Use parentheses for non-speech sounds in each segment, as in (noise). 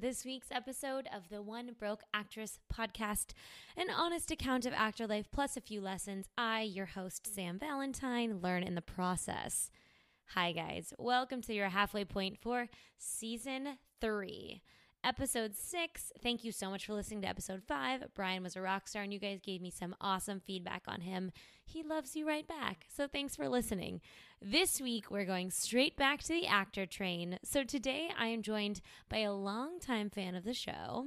this week's episode of the One Broke Actress podcast, an honest account of actor life plus a few lessons I, your host, Sam Valentine, learn in the process. Hi, guys. Welcome to your halfway point for season three episode six. Thank you so much for listening to episode five. Brian was a rock star, and you guys gave me some awesome feedback on him. He loves you right back. So thanks for listening. This week, we're going straight back to the actor train. So today, I am joined by a longtime fan of the show.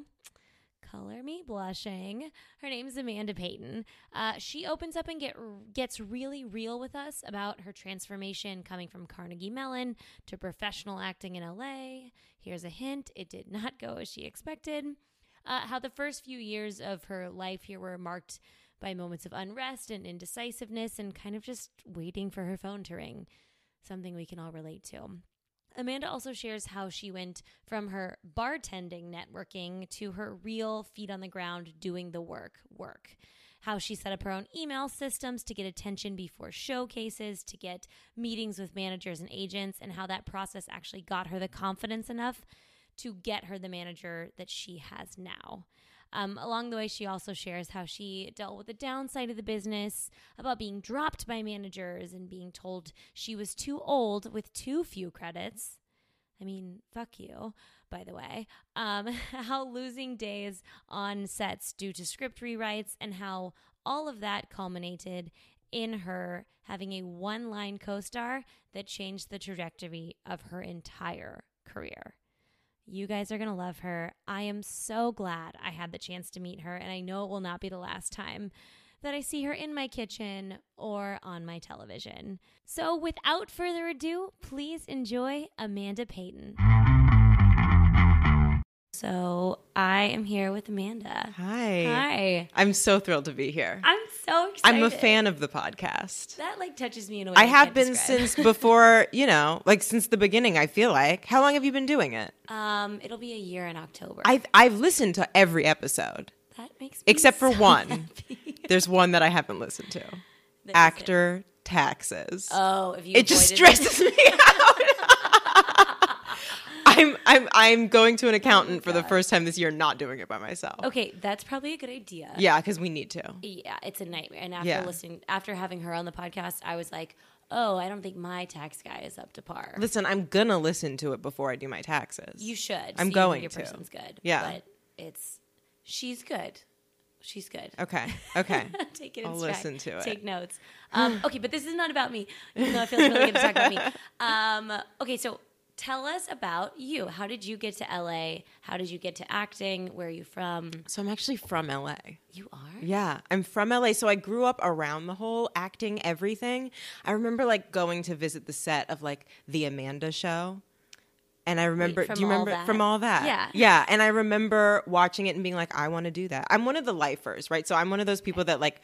Color me blushing. Her name is Amanda Payton. Uh, she opens up and get gets really real with us about her transformation coming from Carnegie Mellon to professional acting in LA. Here's a hint: it did not go as she expected. Uh, how the first few years of her life here were marked by moments of unrest and indecisiveness, and kind of just waiting for her phone to ring. Something we can all relate to. Amanda also shares how she went from her bartending networking to her real feet on the ground doing the work work. How she set up her own email systems to get attention before showcases, to get meetings with managers and agents, and how that process actually got her the confidence enough to get her the manager that she has now. Um, along the way, she also shares how she dealt with the downside of the business, about being dropped by managers and being told she was too old with too few credits. I mean, fuck you, by the way. Um, (laughs) how losing days on sets due to script rewrites, and how all of that culminated in her having a one line co star that changed the trajectory of her entire career. You guys are going to love her. I am so glad I had the chance to meet her, and I know it will not be the last time that I see her in my kitchen or on my television. So, without further ado, please enjoy Amanda Payton. So, I am here with Amanda. Hi. Hi. I'm so thrilled to be here. I'm so excited. I'm a fan of the podcast. That like touches me in a way I I have been describe. since (laughs) before, you know, like since the beginning, I feel like. How long have you been doing it? Um, it'll be a year in October. I've I've listened to every episode. that makes me Except for so one. happy. (laughs) There's one that I haven't listened to. That it. Actor taxes. Oh, if you it just stresses me (laughs) out. I'm I'm I'm going to an accountant for the first time this year not doing it by myself. Okay, that's probably a good idea. Yeah, cuz we need to. Yeah, it's a nightmare. And after Yeah. listening, after having her on the podcast, I was like, oh, I don't think my tax guy is up to par. Listen, I'm going to listen to it before I do my taxes. You should. I'm so you going Your to. person's good. Yeah. but it's she's good. She's good. Okay. Okay. (laughs) Take it. In I'll listen to it. Take notes. (gasps) Um, okay, but this is not about me. Even though it feels really good to talk about me. (laughs) Um, okay, so tell us about you. How did you get to LA? How did you get to acting? Where are you from? So I'm actually from LA. You are. Yeah, I'm from LA. So I grew up around the whole acting everything. I remember like going to visit the set of like the Amanda show. And I remember, from do you remember That? from all that? Yeah. Yeah. And I remember watching it and being like, I want to do that. I'm one of the lifers, right? So I'm one of those people that like,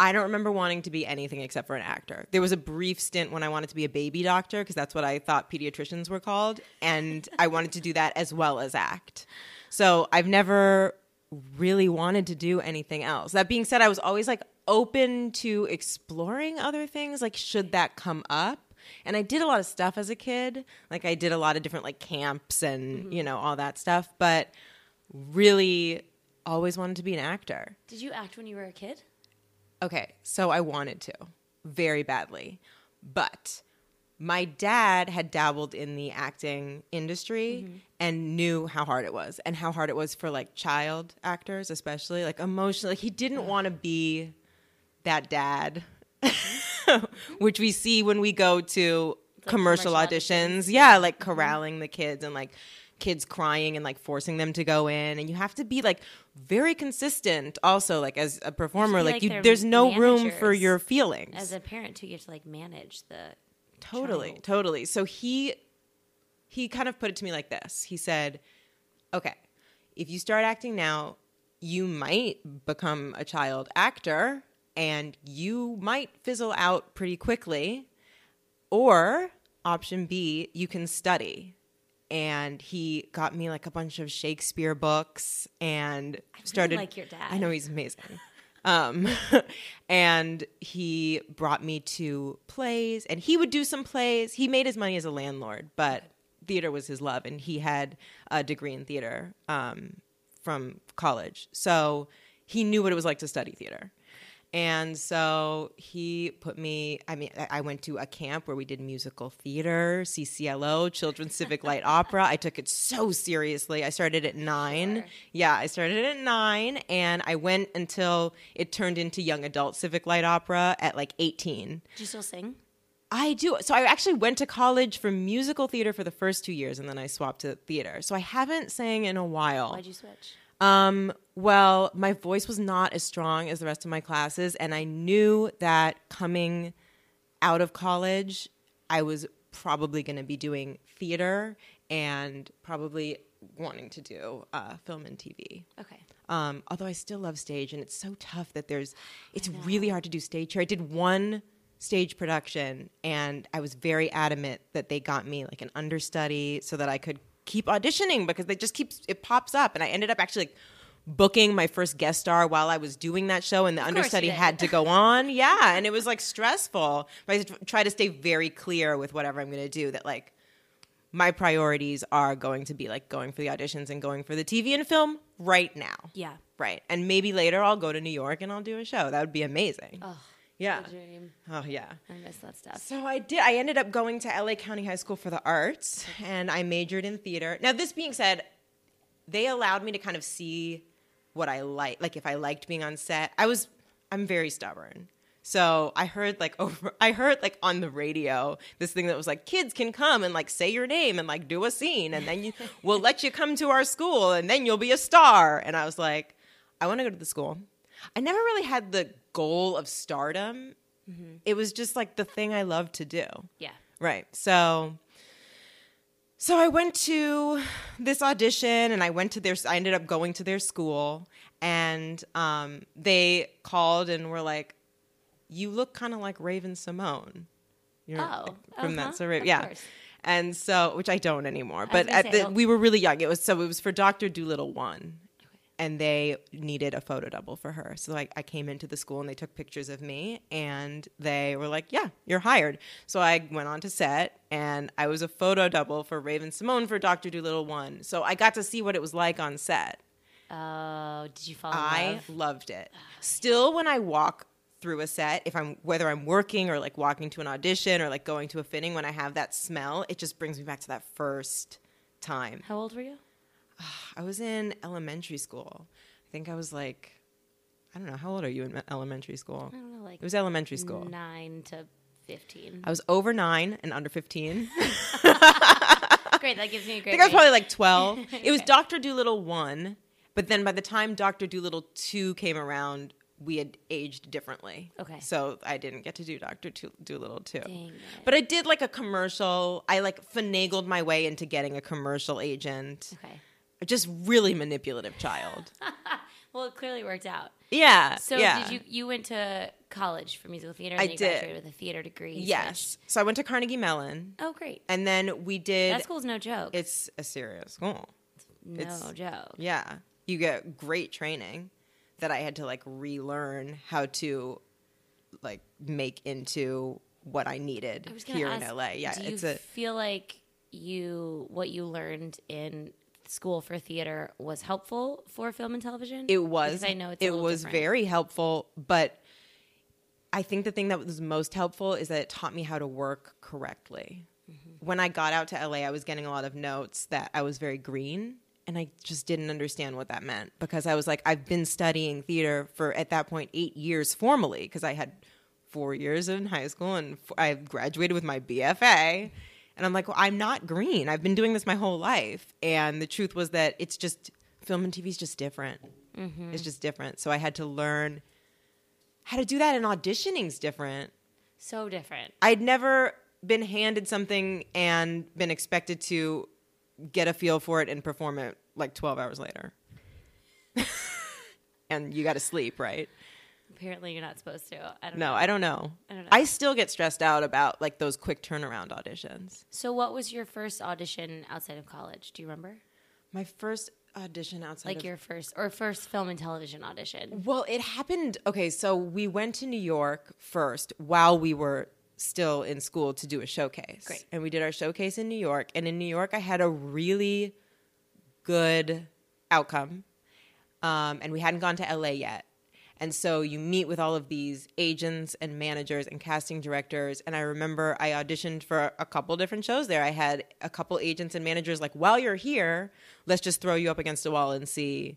I don't remember wanting to be anything except for an actor. There was a brief stint when I wanted to be a baby doctor because that's what I thought pediatricians were called. And I wanted to do that as well as act. So I've never really wanted to do anything else. That being said, I was always like open to exploring other things. Like, should that come up? And I did a lot of stuff as a kid. Like, I did a lot of different like camps and, mm-hmm. you know, all that stuff. But really always wanted to be an actor. Did you act when you were a kid? Okay, so I wanted to very badly. But my dad had dabbled in the acting industry mm-hmm. and knew how hard it was and how hard it was for like child actors, especially like emotionally. Like, he didn't want to be that dad, mm-hmm. (laughs) which we see when we go to commercial, commercial auditions. auditions. Yeah, like mm-hmm. corralling the kids and like kids crying and like forcing them to go in and you have to be like very consistent also like as a performer like, like you there's no room for your feelings. As a parent, too, you have to like manage the totally child. totally. So he he kind of put it to me like this. He said okay if you start acting now you might become a child actor and you might fizzle out pretty quickly or option b you can study and he got me like a bunch of shakespeare books and started like your dad. i know he's amazing um, (laughs) and he brought me to plays, and he would do some plays. He made his money as a landlord, but theater was his love, and he had a degree in theater um, from college, so he knew what it was like to study theater. And so he put me, I mean, I- went to a camp where we did musical theater, CCLO, Children's Civic Light (laughs) Opera. I took it so seriously. I started at nine. Sure. Yeah, I started at nine and I went until it turned into young adult Civic Light Opera at like 18. Did you still sing? I do. So I actually went to college for musical theater for the first two years and then I swapped to theater. So I haven't sang in a while. Why'd you switch? Um, well, my voice was not as strong as the rest of my classes, and I knew that coming out of college, I was probably going to be doing theater and probably wanting to do uh, film and TV. Okay. Um, although I still love stage, and it's so tough that there's, it's really hard to do stage here. I did one stage production, and I was very adamant that they got me like an understudy so that I could keep auditioning because they just keeps it pops up, and I ended up actually like, booking my first guest star while I was doing that show, and the course understudy had to go (laughs) on. Yeah, and it was like stressful, but I try to stay very clear with whatever I'm going to do. That like my priorities are going to be like going for the auditions and going for the TV and film right now. Yeah. Right. And maybe later I'll go to New York and I'll do a show. That would be amazing. Oh, yeah. dream. Oh, yeah. I miss that stuff. So I did. I ended up going to LA County High School for the Arts and I majored in theater. Now, this being said, they allowed me to kind of see what I like, like if I liked being on set. I was, I'm very stubborn. So I heard like (laughs) over, I heard like on the radio this thing that was like kids can come and like say your name and like do a scene and then you, (laughs) we'll let you come to our school and then you'll be a star. And I was like, I want to go to the school. I never really had the goal of stardom. Mm-hmm. It was just like the thing I loved to do. Yeah. Right. So so I went to this audition and I went to their I ended up going to their school and um, they called and were like you look kind of like Raven-Symoné. You Oh, from uh-huh, that so Ra- yeah. course. And so which I don't anymore. But at say, the, we were really young. It was so it was for Dr. Dolittle 1 and they needed a photo double for her. So like I came into the school and they took pictures of me and they were like, "Yeah, you're hired." So I went on to set and I was a photo double for Raven-Symoné for Doctor Dolittle 1. So I got to see what it was like on set. Oh, did you fall in I love? loved it. Still when I walk through a set, if I'm whether I'm working or like walking to an audition or like going to a fitting when I have that smell, it just brings me back to that first time. How old were you? (sighs) I was in elementary school. I think I was like, I don't know, how old are you in elementary school? I don't know, like It was elementary school. nine to fifteen. I was over nine and under 15. (laughs) great, that gives me a great. I think I was probably like 12. (laughs) It was Dr. Dolittle 1, but then by the time Dr. Dolittle 2 came around, we had aged differently. Okay. So I didn't get to do Dr. Do- Dolittle 2. Dang it. But I did like a commercial. I like finagled my way into getting a commercial agent. Okay. Just really manipulative child. (laughs) Well, it clearly worked out. Yeah. So yeah. did you you went to college for musical theater? And I then you did. graduated with a theater degree. Yes. So I went to Carnegie Mellon, Oh, great. and then we did. That school's no joke. It's a serious school. no it's- joke. Yeah, you get great training that I had to like relearn how to like make into what I needed I was here ask, in LA. Yeah, do it's you a feel like you what you learned in school for theater was helpful for film and television? It was. Because I know it was different. very helpful, but I think the thing that was most helpful is that it taught me how to work correctly. Mm-hmm. When I got out to LA, I was getting a lot of notes that I was very green, and I just didn't understand what that meant because I was like, I've been studying theater for at that point eight years formally because I had four years in high school and I graduated with my BFA. And I'm like, well, I'm not green. I've been doing this my whole life. And the truth was that it's just film and TV is just different. Mm-hmm. It's just different. So I had to learn how to do that, and auditioning's different. so different. I'd never been handed something and been expected to get a feel for it and perform it like 12 hours later. (laughs) and you got to sleep, right? Apparently, you're not supposed to. I don't No, know. I don't know. I don't know. I still get stressed out about like those quick turnaround auditions. So, what was your first audition outside of college? Do you remember? My first audition outside of college Like of your first or first film and television audition? Well, it happened. Okay, so we went to New York first while we were still in school to do a showcase. Great. And we did our showcase in New York. And in New York, I had a really good outcome. Um, and we hadn't gone to LA yet. And so you meet with all of these agents and managers and casting directors. And I remember I auditioned for a couple different shows there. I had a couple agents and managers like, while you're here, let's just throw you up against a wall and see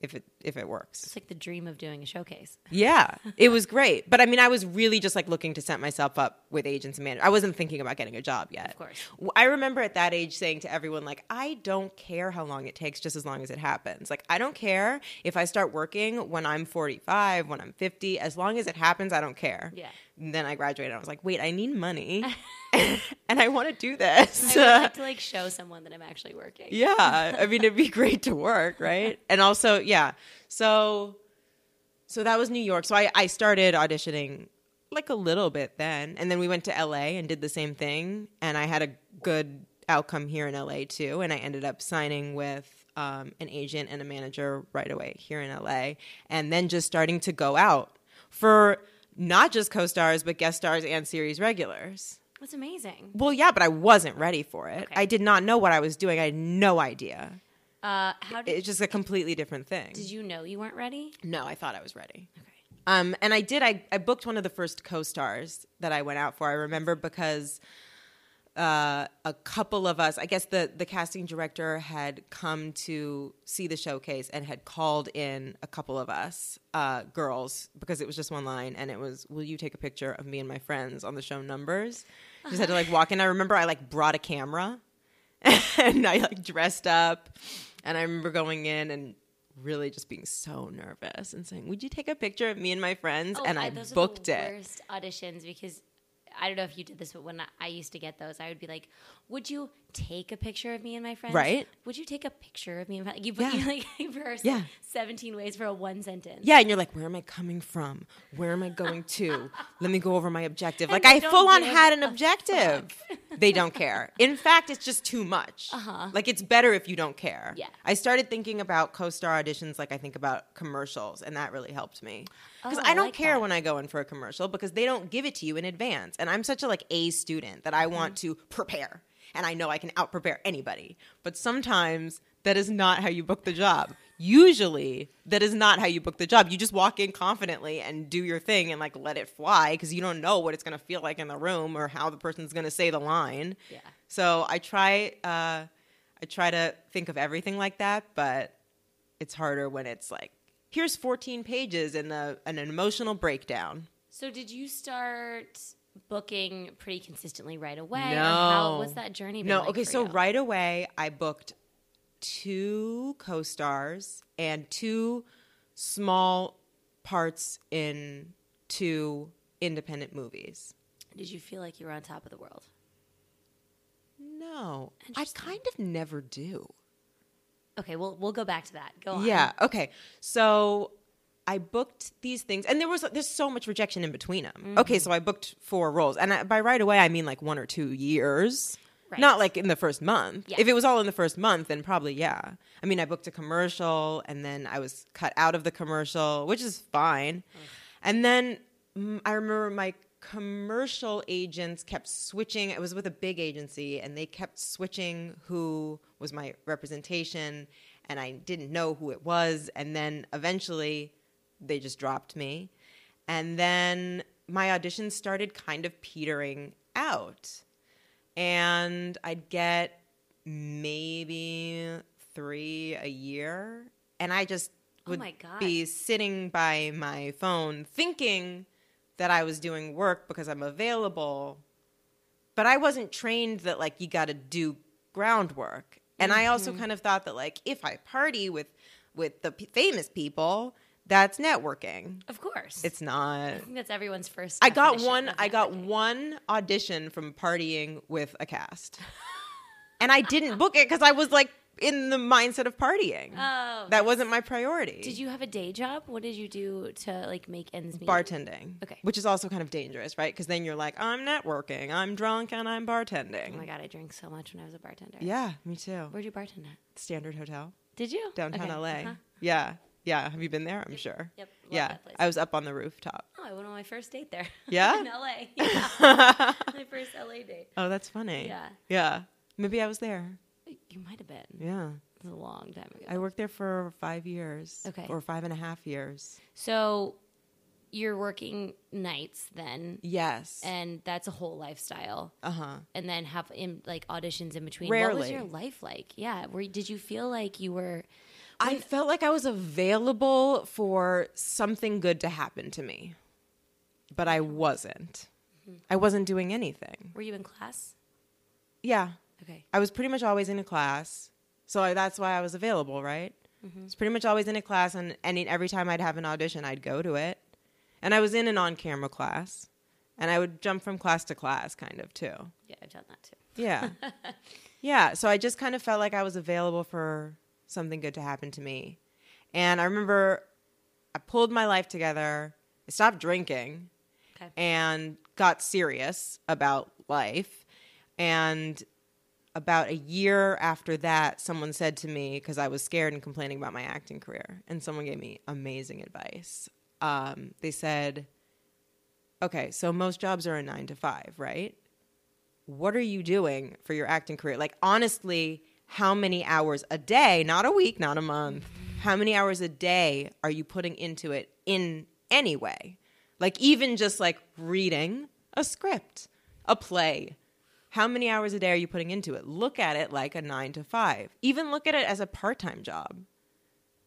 if it if it works. It's like the dream of doing a showcase. (laughs) Yeah, it was great. But I mean, I was really just like looking to set myself up with agents and managers. I wasn't thinking about getting a job yet. Of course. I remember at that age saying to everyone, like, I don't care how long it takes, just as long as it happens. Like, I don't care if I start working when I'm 45, when I'm 50, as long as it happens, I don't care. Yeah. And then I graduated. I was like, wait, I need money, (laughs) and I want to do this. I would (laughs) like to like show someone that I'm actually working. Yeah, I mean it'd be (laughs) great to work, right? And also, yeah. So so that was New York. So I I started auditioning like a little bit then, and then we went to LA and did the same thing, and I had a good outcome here in LA too, and I ended up signing with um, an agent and a manager right away here in LA, and then just starting to go out for not just co-stars but guest stars and series regulars. That's amazing. Well, yeah, but I wasn't ready for it. Okay. I did not know what I was doing. I had no idea. Uh, how did It's just a completely different thing. did you know you weren't ready? no, I thought I was ready. Okay. Um, and I did. I, I booked one of the first co-stars that I went out for. I remember because uh, a couple of us, I guess the the casting director had come to see the showcase and had called in a couple of us uh, girls because it was just one line and it was, "Will you take a picture of me and my friends on the show Numbers?" Just had to like walk in. I remember I like brought a camera (laughs) and I like dressed up and I remember going in and really just being so nervous and saying, "Would you take a picture of me and my friends?" and I Oh, booked it. Worst auditions because I don't know if you did this, but when I, used to get those, I would be like, "Would you take a picture of me and my friends? Right. Would you take a picture of me and my, you put Yeah. (laughs) you like rehearse Yeah. seventeen ways for a one sentence? Yeah, and you're like, "Where am I coming from? Where am I going to? (laughs) Let me go over my objective." And Like I full on had an objective. they don't care. In fact, it's just too much. Uh-huh. Like it's better if you don't care. Yeah. I started thinking about co-star auditions like I think about commercials, and that really helped me. Because Oh, I I don't like care that. when I go in for a commercial because they don't give it to you in advance, and I'm such a like A student that I want Mm-hmm. to prepare, and I know I can out prepare anybody. But sometimes that is not how you book the job. Usually, that is not how you book the job. You just walk in confidently and do your thing and like let it fly because you don't know what it's going to feel like in the room or how the person's going to say the line. Yeah. So I try, uh, I try to think of everything like that, but it's harder when it's like, here's 14 pages and an emotional breakdown. So did you start booking pretty consistently right away? No. How, what's that journey been No, like okay, so you? right away I booked two co-stars and two small parts in two independent movies. Did you feel like you were on top of the world? No, I kind of never do. Okay, well we'll go back to that. Go on. Yeah. Okay. So I booked these things, and there was there's so much rejection in between them. Mm-hmm. Okay, so I booked four roles, and I, by right away I mean like one or two years. Right. Not like in the first month. Yeah. If it was all in the first month, then probably yeah. I mean, I booked a commercial, and then I was cut out of the commercial, which is fine. And then mm, I remember my commercial agents kept switching. It was with a big agency, and they kept switching who was my representation, and I didn't know who it was. And then eventually, they just dropped me. And then my auditions started kind of petering out. And I'd get maybe three a year. And I just Oh would God. be sitting by my phone thinking that I was doing work because I'm available. But I wasn't trained that like you got to do groundwork. And I Mm-hmm. also kind of thought that like if I party with with the p- famous people, that's networking. Of course. It's not. I think that's everyone's first. I got one. I got one audition from partying with a cast, (laughs) and I didn't book it because I was like in the mindset of partying. Oh, that wasn't my priority. Did you have a day job? What did you do to like make ends meet? bartending? Okay. which is also kind of dangerous, right? Because then you're like, I'm networking, I'm drunk, and I'm bartending. Oh my god, I drank so much when I was a bartender. yeah, me too. Where'd you bartend at? Standard Hotel Did you? downtown Okay, LA. uh-huh. Yeah, Yeah, have you been there? I'm sure. Yep. Love yeah. I was up on the rooftop. Oh, I went on my first date there. (laughs) Yeah? in LA. (laughs) Yeah. my first LA date. Oh, that's funny. Yeah. Yeah. Maybe I was there. You might have been. Yeah. It was a long time ago. I worked there for five years. Okay. Or five and a half years. So you're working nights then, Yes. and that's a whole lifestyle. Uh huh. And then have in, like auditions in between. Rarely. What was your life like? Yeah. Were, did you feel like you were? I felt like I was available for something good to happen to me, but I wasn't. I wasn't doing anything. Were you in class? Yeah. Okay. I was pretty much always in a class. So I, that's why I was available, right? Mm-hmm. I was pretty much always in a class, and, and every time I'd have an audition, I'd go to it. And I was in an on camera class, and I would jump from class to class, kind of, too. Yeah, I've done that too. Yeah. (laughs) yeah. So I just kind of felt like I was available for something good to happen to me. And I remember I pulled my life together, I stopped drinking, Okay. and got serious about life. And about a year after that, someone said to me, because I was scared and complaining about my acting career, and someone gave me amazing advice. Um, they said, okay, so most jobs are a nine to five, right? What are you doing for your acting career? Like, honestly, how many hours a day, not a week, not a month, how many hours a day are you putting into it in any way? Like, even just like reading a script, a play. How many hours a day are you putting into it? Look at it like a nine to five. Even look at it as a part time job.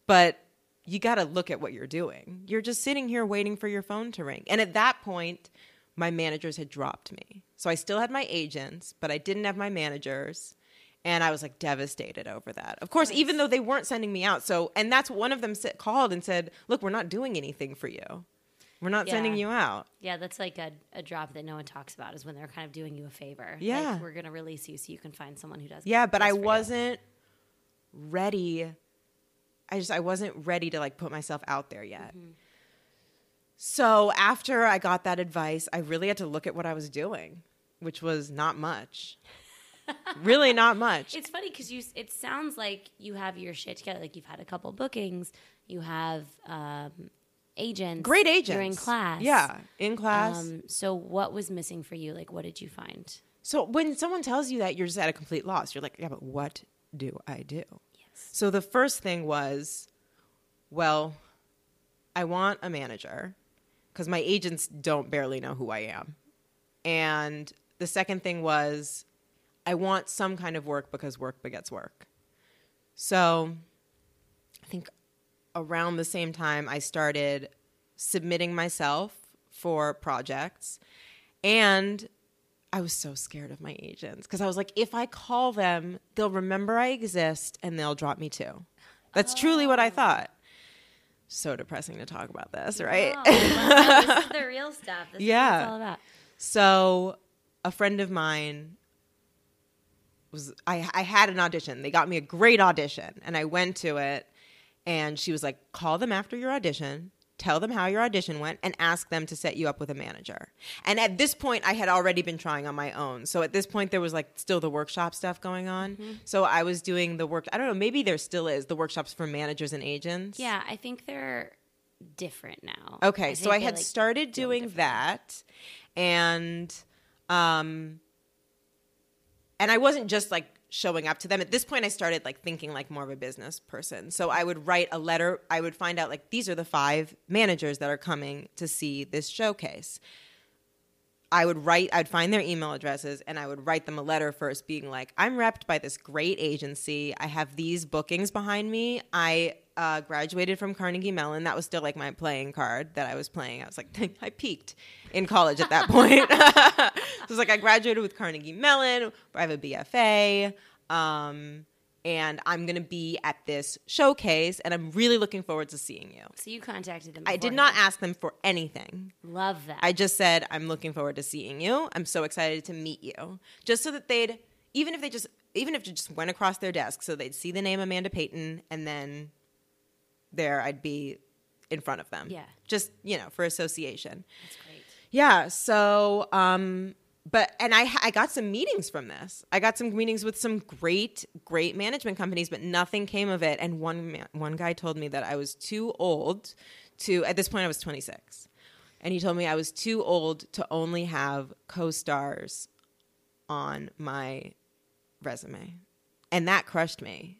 But you got to look at what you're doing. You're just sitting here waiting for your phone to ring. And at that point, my managers had dropped me. So I still had my agents, but I didn't have my managers. And I was like devastated over that. Of course, even though they weren't sending me out. So, and that's one of them sa- called and said, Look, we're not doing anything for you. We're not sending you out. Yeah, that's like a, a drop that no one talks about is when they're kind of doing you a favor. Yeah. Like, we're going to release you so you can find someone who does Yeah, but I wasn't ready. I just I wasn't ready to like put myself out there yet. Mm-hmm. So after I got that advice, I really had to look at what I was doing, which was not much. Really not much. It's funny because you. It sounds like you have your shit together. Like you've had a couple bookings. You have um, agents. Great agents. You're in class. Yeah, in class. Um, so what was missing for you? Like, what did you find? So when someone tells you that, you're just at a complete loss. You're like, yeah, but what do I do? Yes. So the first thing was, well, I want a manager because my agents don't barely know who I am. And the second thing was, I want some kind of work because work begets work. So I think around the same time, I started submitting myself for projects. And I was so scared of my agents because I was like, if I call them, they'll remember I exist and they'll drop me too. That's truly what I oh. thought. So depressing to talk about this, right? Oh, no, this is the real stuff. This (laughs) Yeah. it's all about. So a friend of mine was I, I had an audition. They got me a great audition and I went to it and she was like, call them after your audition, tell them how your audition went, and ask them to set you up with a manager. And at this point I had already been trying on my own. So at this point there was like still the workshop stuff going on. So I was doing the work I don't know, maybe there still is the workshops for managers and agents. Yeah, I think they're different now. Okay, so I had like, started doing that, and um, and I wasn't just like showing up to them. At this point, I started like thinking like more of a business person. So I would write a letter. I would find out like these are the five managers that are coming to see this showcase. I would write, I'd find their email addresses and I would write them a letter first being like, I'm repped by this great agency. I have these bookings behind me. I uh, graduated from Carnegie Mellon. That was still like my playing card that I was playing. I was like, (laughs) I peaked in college at that point. (laughs) so it was like, I graduated with Carnegie Mellon. I have a BFA. Um, and I'm going to be at this showcase and I'm really looking forward to seeing you. So you contacted them. I did not ask them for anything. Love that. I just said, I'm looking forward to seeing you. I'm so excited to meet you. Just so that they'd, even if they just, even if it just went across their desk, so they'd see the name Amanda Payton and then there I'd be in front of them. Yeah. Just, you know, for association. That's great. Yeah. So um, but and I I got some meetings from this. I got some meetings with some great great management companies, but nothing came of it. And one man, one guy told me that I was too old to. At this point, I was 26, and he told me I was too old to only have co-stars on my resume, and that crushed me.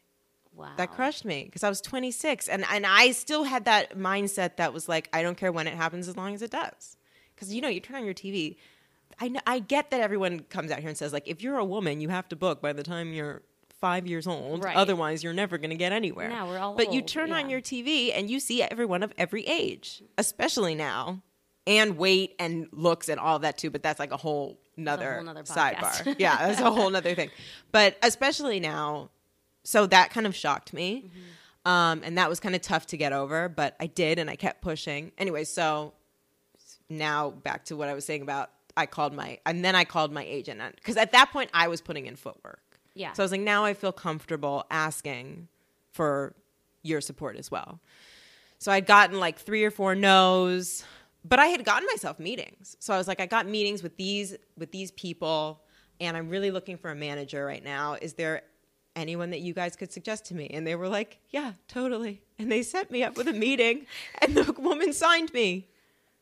Wow. That crushed me because I was 26, and and I still had that mindset that was like, I don't care when it happens as long as it does. Because you know, you turn on your TV. I know, I get that everyone comes out here and says like, if you're a woman, you have to book by the time you're five years old. Right. Otherwise, you're never going to get anywhere. No, we're all But you old, turn on your TV and you see everyone of every age, especially now, and weight and looks and all that too. But that's like a whole another sidebar. yeah, that's a whole (laughs) nother thing. But especially now, so that kind of shocked me. Mm-hmm. Um, and that was kind of tough to get over, but I did and I kept pushing. Anyway, so now back to what I was saying about I called my and then I called my agent because at that point I was putting in footwork. Yeah. So I was like, now I feel comfortable asking for your support as well. So I'd gotten like three or four no's, but I had gotten myself meetings. So I was like, I got meetings with these with these people, and I'm really looking for a manager right now. Is there anyone that you guys could suggest to me? And they were like, Yeah, totally. And they set me up with a meeting, and the (laughs) woman signed me.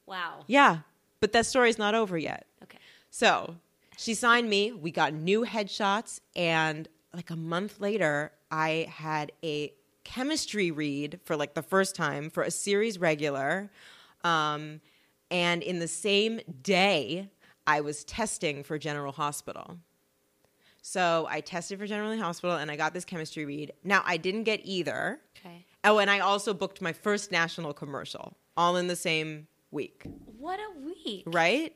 wow. Yeah, but that story's not over yet. Okay. So she signed me. We got new headshots. And like a month later, I had a chemistry read for like the first time for a series regular. Um, and in the same day, I was testing for General Hospital. So I tested for General Hospital and I got this chemistry read. Now, I didn't get either. Okay. Oh, and I also booked my first national commercial all in the same week What a week. right?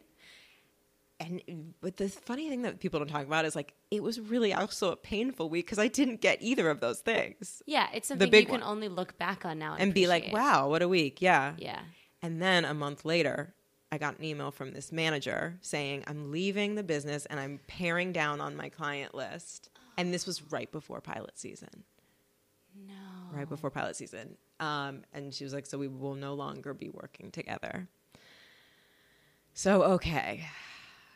And but the funny thing that people don't talk about is like it was really also a painful week because I didn't get either of those things Yeah, it's something big you can one. only look back on now and, and be like, "Wow, what a week!" Yeah. Yeah. And then a month later, I got an email from this manager saying I'm leaving the business and I'm paring down on my client list. And this was right before pilot season. No. right before pilot season. Um, and she was like, "So we will no longer be working together." So okay,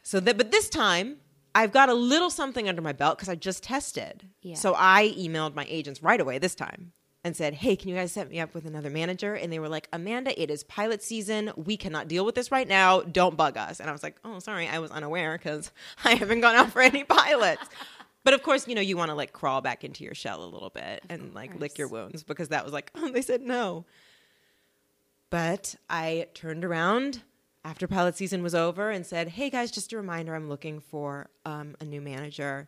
so that but this time I've got a little something under my belt because I just tested. Yeah. So I emailed my agents right away this time and said, "Hey, can you guys set me up with another manager?" And they were like, "Amanda, it is pilot season. We cannot deal with this right now. Don't bug us." And I was like, "Oh, sorry, I was unaware because (laughs) I haven't gone out for any pilots." (laughs) But of course, you know, you want to like crawl back into your shell a little bit and like lick your wounds because that was like, oh, (laughs) they said no. But I turned around after pilot season was over and said, hey guys, just a reminder, I'm looking for um, a new manager.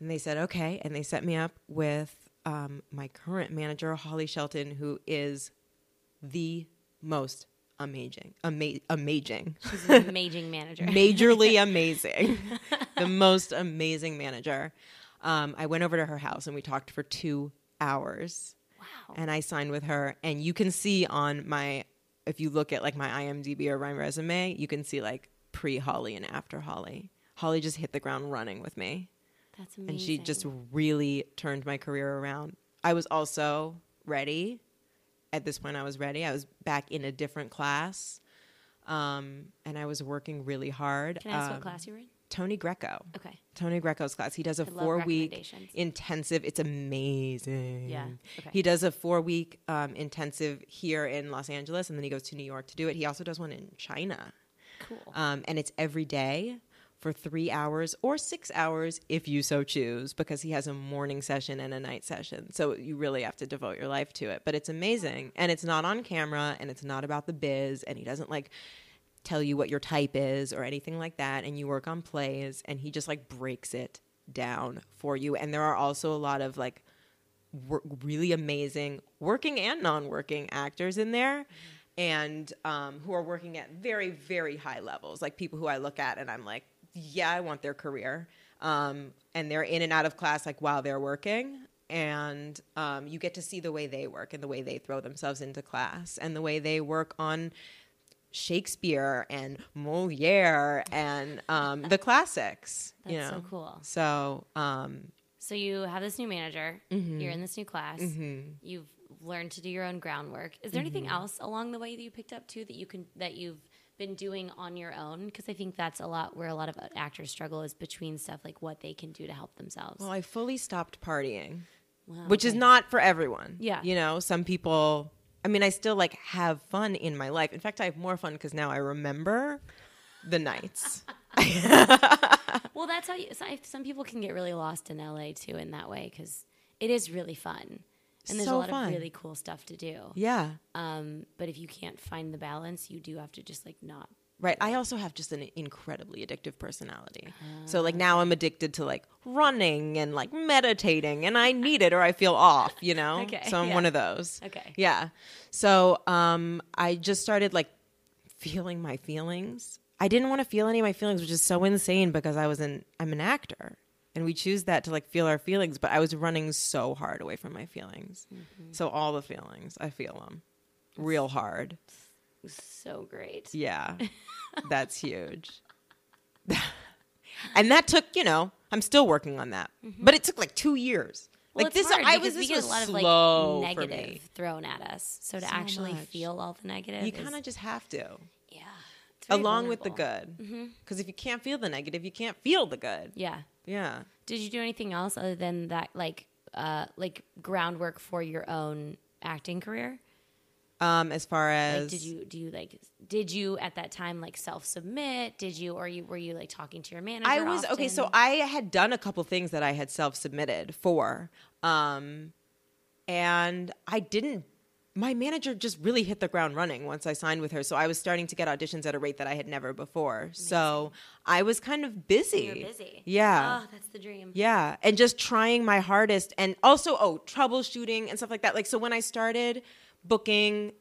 And they said, okay. And they set me up with um, my current manager, Holly Shelton, who is the most amazing, ama- amazing She's an (laughs) amazing manager. majorly (laughs) amazing, the most amazing manager. Um, I went over to her house and we talked for two hours, wow. and I signed with her. And you can see on my, if you look at like my IMDb or my resume, you can see like pre Holly and after Holly. Holly just hit the ground running with me, That's amazing. and she just really turned my career around. I was also ready. At this point, I was ready. I was back in a different class, um, and I was working really hard. Can I ask Um, what class you were in? Tony Greco. Okay. Tony Greco's class. He does a I four week intensive. It's amazing. Yeah, okay. He does a four week um, intensive here in Los Angeles, and then he goes to New York to do it. He also does one in China, Cool. um, and it's every day for three hours or six hours if you so choose, because he has a morning session and a night session. So you really have to devote your life to it. But it's amazing, and it's not on camera, and it's not about the biz, and he doesn't like tell you what your type is or anything like that and you work on plays and he just like breaks it down for you and there are also a lot of like wor- really amazing working and non-working actors in there and um, who are working at very very high levels like people who i look at and i'm like yeah i want their career um, and they're in and out of class like while they're working and um, you get to see the way they work and the way they throw themselves into class and the way they work on Shakespeare and Moliere and um, the (laughs) classics. you That's so cool. So um, So you have this new manager. Mm-hmm. You're in this new class. You've learned to do your own groundwork. Is there anything Mm-hmm. else along the way that you picked up too that you can that you've been doing on your own? Because I think that's a lot where a lot of uh, actors struggle is between stuff like what they can do to help themselves. Well, I fully stopped partying, Wow, which is not for everyone. Yeah. You know, some people, I mean, I still like have fun in my life. In fact, I have more fun because now I remember the nights. (laughs) (laughs) Well, that's how you, some people can get really lost in LA too in that way because it is really fun. And there's a lot fun. of really cool stuff to do. yeah. Um, but if you can't find the balance, you do have to just like not. Right. I also have just an incredibly addictive personality. So like now I'm addicted to like running and like meditating and I (laughs) need it or I feel off, you know? (laughs) Okay, So I'm yeah. one of those. Okay. Yeah. So um I just started like feeling my feelings. I didn't want to feel any of my feelings, which is so insane because I was an I'm an actor. And we choose that to like feel our feelings, but I was running so hard away from my feelings. Mm-hmm. So all the feelings, I feel them real hard. So great. Yeah, (laughs) that's huge. (laughs) and that took, you know, I'm still working on that, mm-hmm. but it took like two years. Well, like this, I was this was a lot of like negative thrown at us. So to So actually much. feel all the negative, You kind of just have to, yeah, along with the good. Mm-hmm. Because if you can't feel the negative, you can't feel the good. Yeah. Yeah. Did you do anything else other than that, like, uh, like groundwork for your own acting career? Um, as far as Like, did you do you like did you at that time like self submit? Did you or you were you like talking to your manager? I was okay. So? I had done a couple things that I had self submitted for, um, and I didn't. My manager just really hit the ground running once I signed with her. So I was starting to get auditions at a rate that I had never before. So I was kind of busy. you're busy. Yeah. Oh, that's the dream. Yeah, and just trying my hardest, and also oh, troubleshooting and stuff like that. Like so, when I started booking,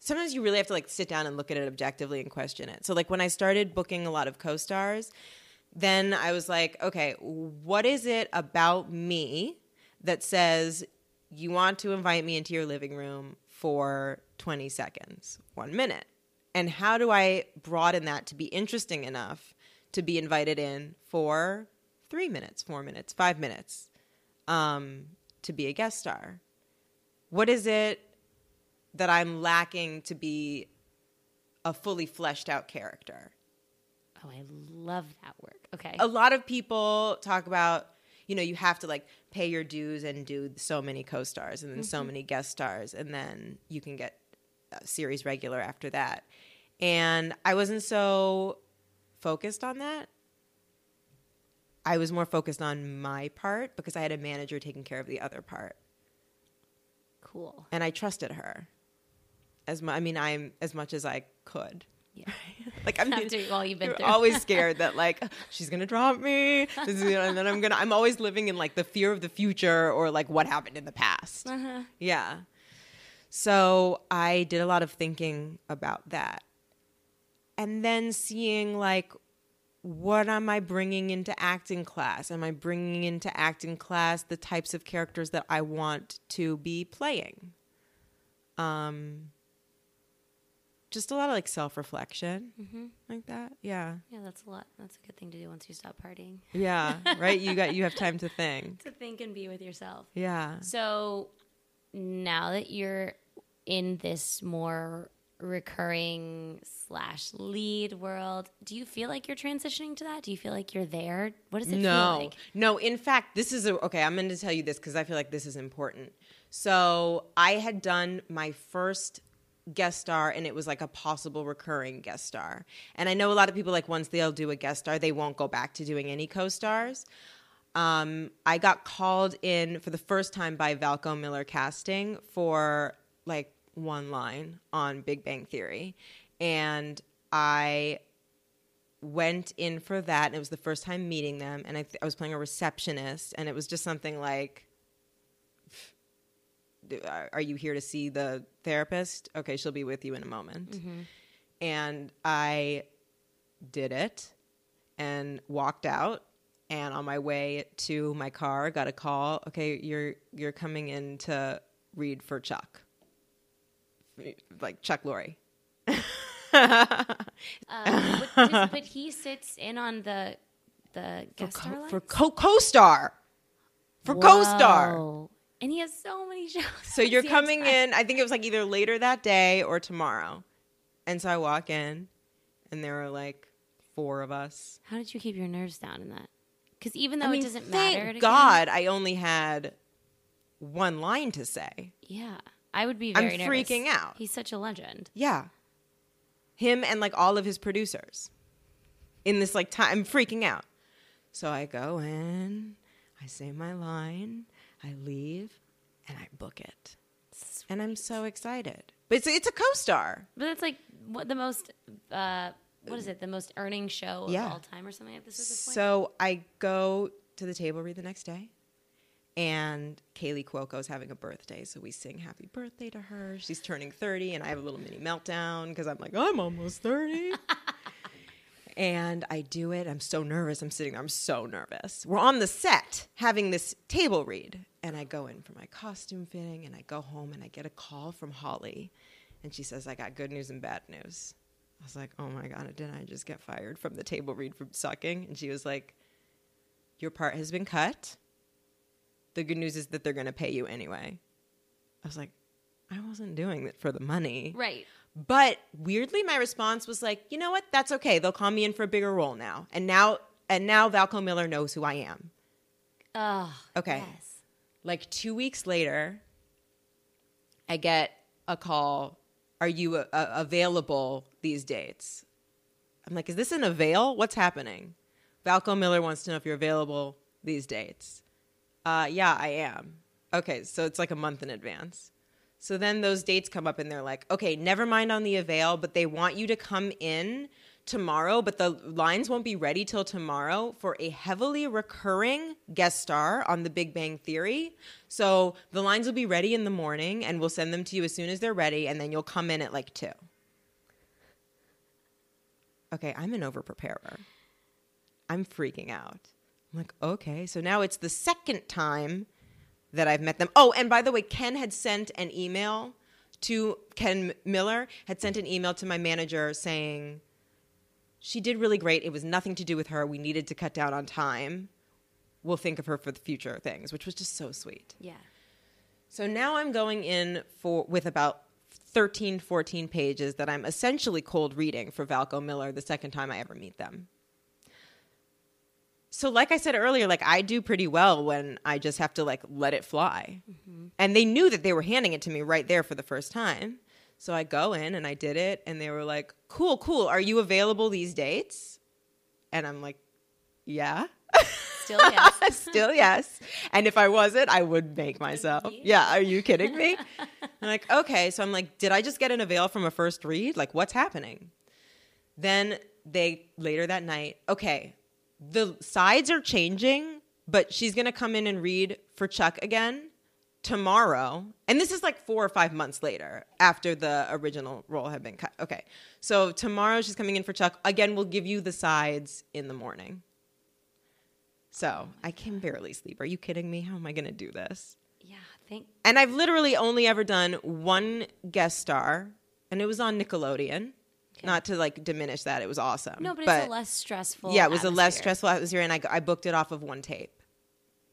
sometimes you really have to like sit down and look at it objectively and question it. So like when I started booking a lot of co-stars, then I was like, okay, what is it about me that says you want to invite me into your living room for 20 seconds, one minute? And how do I broaden that to be interesting enough to be invited in for three minutes, four minutes, five minutes um, to be a guest star? What is it that I'm lacking to be a fully fleshed out character? Oh, I love that work. Okay. a lot of people talk about you know you have to like pay your dues and do so many co-stars and then so mm-hmm. many guest stars and then you can get a series regular after that. And i wasn't so focused on that. I was more focused on my part because i had a manager taking care of the other part. Cool. and i trusted her as mu- i mean i'm as much as i could Yeah. (laughs) like i'm After all you've been through. always scared (laughs) that like she's gonna drop me this is, you know, and then i'm gonna i'm always living in like the fear of the future or like what happened in the past Uh-huh. yeah so i did a lot of thinking about that and then seeing like what am i bringing into acting class am i bringing into acting class the types of characters that i want to be playing um just a lot of like self-reflection Mm-hmm. like that yeah Yeah, that's a lot. That's a good thing to do once you stop partying. yeah (laughs) right you got you have time to think To think and be with yourself. yeah So now that you're in this more recurring slash lead world, do you feel like you're transitioning to that? Do you feel like you're there? What does it no feel like? no in fact this is a okay i'm going to tell you this because i feel like this is important so i had done my first guest star and it was like a possible recurring guest star. And i know a lot of people like once they'll do a guest star they won't go back to doing any co-stars. Um, i got called in for the first time by Valko miller casting for like one line on big bang theory. And i went in for that and it was the first time meeting them and I, th- I was playing a receptionist and it was just something like "Do- are you here to see the therapist? Okay she'll be with you in a moment. And i did it and walked out. And on my way to my car got a call okay you're you're coming in to read for chuck. Like chuck Lorre. Uh, (laughs) but, does- (laughs) but he sits in on the the guest co- star for co co-star. For co-star. Whoa. And he has so many (laughs) shows. so you're At the same coming time. in i think it was like either later that day or tomorrow And so I walk in, and there are like four of us. How did you keep your nerves down in that? Because even though I mean, it doesn't thank matter, to God, I only had one line to say. Yeah, I would be I'm nervous. freaking out. He's such a legend. Yeah. Him and like all of his producers in this like time. I'm freaking out. So I go in, I say my line, I leave, and I book it. And I'm so excited. But it's, it's a co star. But that's like what the most. Uh, what is it? The most earning show of Yeah. all time, or something like this. At this point? So I go to the table read the next day, and Kaley Cuoco is having a birthday. So we sing happy birthday to her. She's turning 30, and I have a little mini meltdown because I'm like, I'm almost 30. (laughs) and I do it. I'm so nervous. I'm sitting there. I'm so nervous. We're on the set having this table read, and I go in for my costume fitting, and I go home, and I get a call from Holly, and she says, I got good news and bad news. I was like, oh my God, didn't I just get fired from the table read from sucking? And she was like, your part has been cut. The good news is that they're going to pay you anyway. I was like, I wasn't doing it for the money. right. But weirdly, my response was like, you know what? That's okay. They'll call me in for a bigger role now. And now, and now Valko Miller knows who I am. Oh, Okay. Yes. Like two weeks later, I get a call. Are you uh, available these dates? I'm like, is this an avail? What's happening? Valko Miller wants to know if you're available these dates. Uh, yeah, I am. Okay, so it's like a month in advance. So then those dates come up and they're like, okay, never mind on the avail, but they want you to come in tomorrow, but the lines won't be ready till tomorrow for a heavily recurring guest star on The Big Bang Theory. So the lines will be ready in the morning and we'll send them to you as soon as they're ready, and then you'll come in at like two. Okay, I'm an over preparer. I'm freaking out. I'm like, okay. So now it's the second time that I've met them. Oh, and by the way, Ken had sent an email to Ken Miller, had sent an email to my manager saying, she did really great. It was nothing to do with her. We needed to cut down on time. We'll think of her for the future things, which was just so sweet. Yeah. So now I'm going in for with about 13, 14 pages that I'm essentially cold reading for Valko Miller the second time I ever meet them. So like I said earlier, like I do pretty well when I just have to like let it fly. Mm-hmm. And they knew that they were handing it to me right there for the first time. So I go in and I did it and they were like, "Cool, cool. Are you available these dates?" And I'm like, "Yeah." Still yes. (laughs) Still yes. And if I wasn't, I would make myself. Yeah, are you kidding me? I'm (laughs) like, okay. So I'm like, did I just get an avail from a first read? Like, what's happening? Then they later that night, okay, the sides are changing, but she's gonna come in and read for Chuck again tomorrow. And this is like four or five months later after the original role had been cut. Okay. So tomorrow she's coming in for Chuck. Again, we'll give you the sides in the morning. So I can barely sleep. Are you kidding me? How am I going to do this? yeah. Thank. And I've literally only ever done one guest star, and it was on Nickelodeon. Not to like diminish that, it was awesome. No, but, it's a less stressful. yeah, it was a less atmosphere. stressful atmosphere, and I, I booked it off of one tape.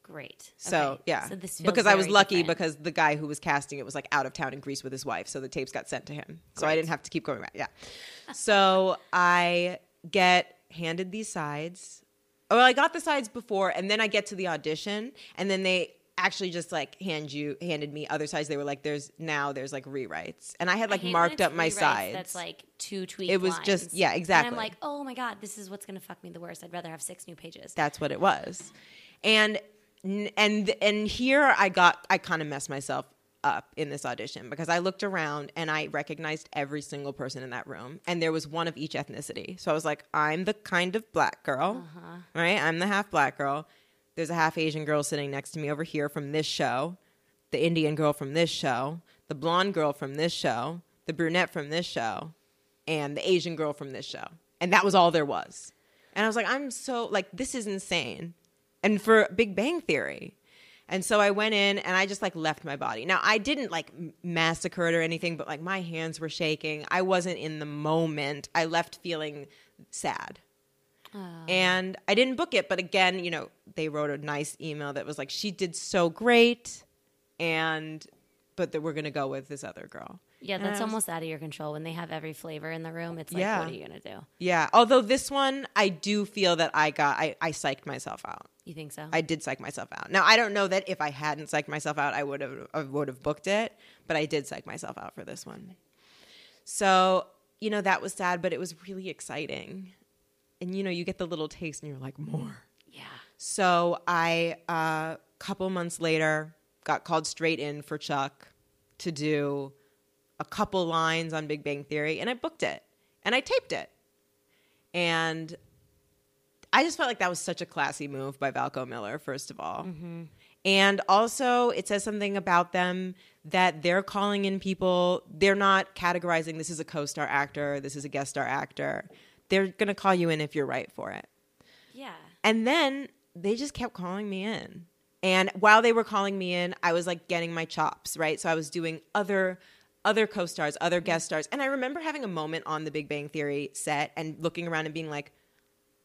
Great. So Okay. yeah, So because I was lucky different. because the guy who was casting it was like out of town in Greece with his wife, so the tapes got sent to him. So I didn't have to keep going back. Yeah. so I get handed these sides. Oh, I got the sides before, and then I get to the audition, and then they actually just like hand you handed me other sides. They were like, "There's now there's like rewrites," and I had like when marked up my sides. That's like two tweets. It was just- yeah, exactly. And. I'm like, oh my god, this is what's gonna fuck me the worst. I'd rather have six new pages. That's what it was. And and and here I got I kind of messed myself up in this audition because I looked around and I recognized every single person in that room and there was one of each ethnicity. So I was like, I'm the kind of black girl, uh-huh. right? I'm the half black girl. There's a half Asian girl sitting next to me over here from this show, the Indian girl from this show, the blonde girl from this show, the brunette from this show, and the Asian girl from this show. And that was all there was. And I was like, I'm so, like, this is insane. And for Big Bang Theory. And so I went in and I just like left my body. Now, I didn't like massacre it or anything, but like my hands were shaking. I wasn't in the moment. I left feeling sad. Ah. And I didn't book it, but again, you know, they wrote a nice email that was like, she did so great. And, but that we're going to go with this other girl. Yeah, that's was- almost out of your control. When they have every flavor in the room, it's like, Yeah. what are you gonna do? Yeah. Although this one, I do feel that I got, I, I psyched myself out. You think so? I did psych myself out. Now I don't know that if I hadn't psyched myself out, I would have I would have booked it, but I did psych myself out for this one. So you know that was sad, but it was really exciting, and you know you get the little taste, and you're like more. yeah. So I, a uh, couple months later, got called straight in for Chuck to do a couple lines on Big Bang Theory, and I booked it and I taped it. And I just felt like that was such a classy move by Valko Miller, first of all. Mm-hmm. And also, it says something about them that they're calling in people, they're not categorizing this is a co star actor, this is a guest star actor. They're going to call you in if you're right for it. Yeah. And then they just kept calling me in. And while they were calling me in, I was like getting my chops, right? So I was doing other other co-stars, other mm-hmm. guest stars. And I remember having a moment on the Big Bang Theory set and looking around and being like,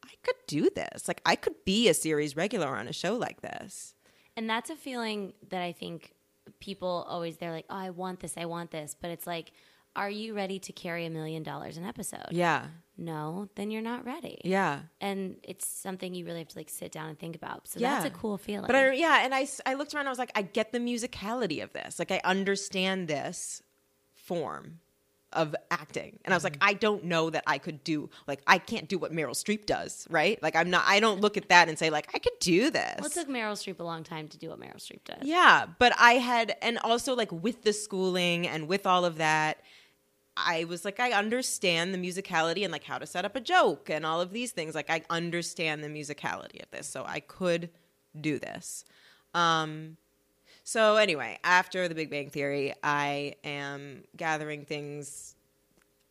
I could do this. Like I could be a series regular on a show like this. And that's a feeling that I think people always they're like, "Oh, I want this, I want this," but it's like, are you ready to carry a million dollars an episode? Yeah. No, then you're not ready. Yeah. And it's something you really have to like sit down and think about. So Yeah. that's a cool feeling. But I, yeah, and I, I looked around. I was like, I get the musicality of this. Like, I understand this form of acting, and I was like, I don't know that I could do. Like, I can't do what Meryl Streep does, right? Like, I'm not. I don't look at that and say like, I could do this. well, it took Meryl Streep a long time to do what Meryl Streep does. Yeah, but I had, and also like with the schooling and with all of that, I was like, I understand the musicality and like how to set up a joke and all of these things. Like, I understand the musicality of this, so I could do this. Um, so anyway, after the Big Bang Theory, I am gathering things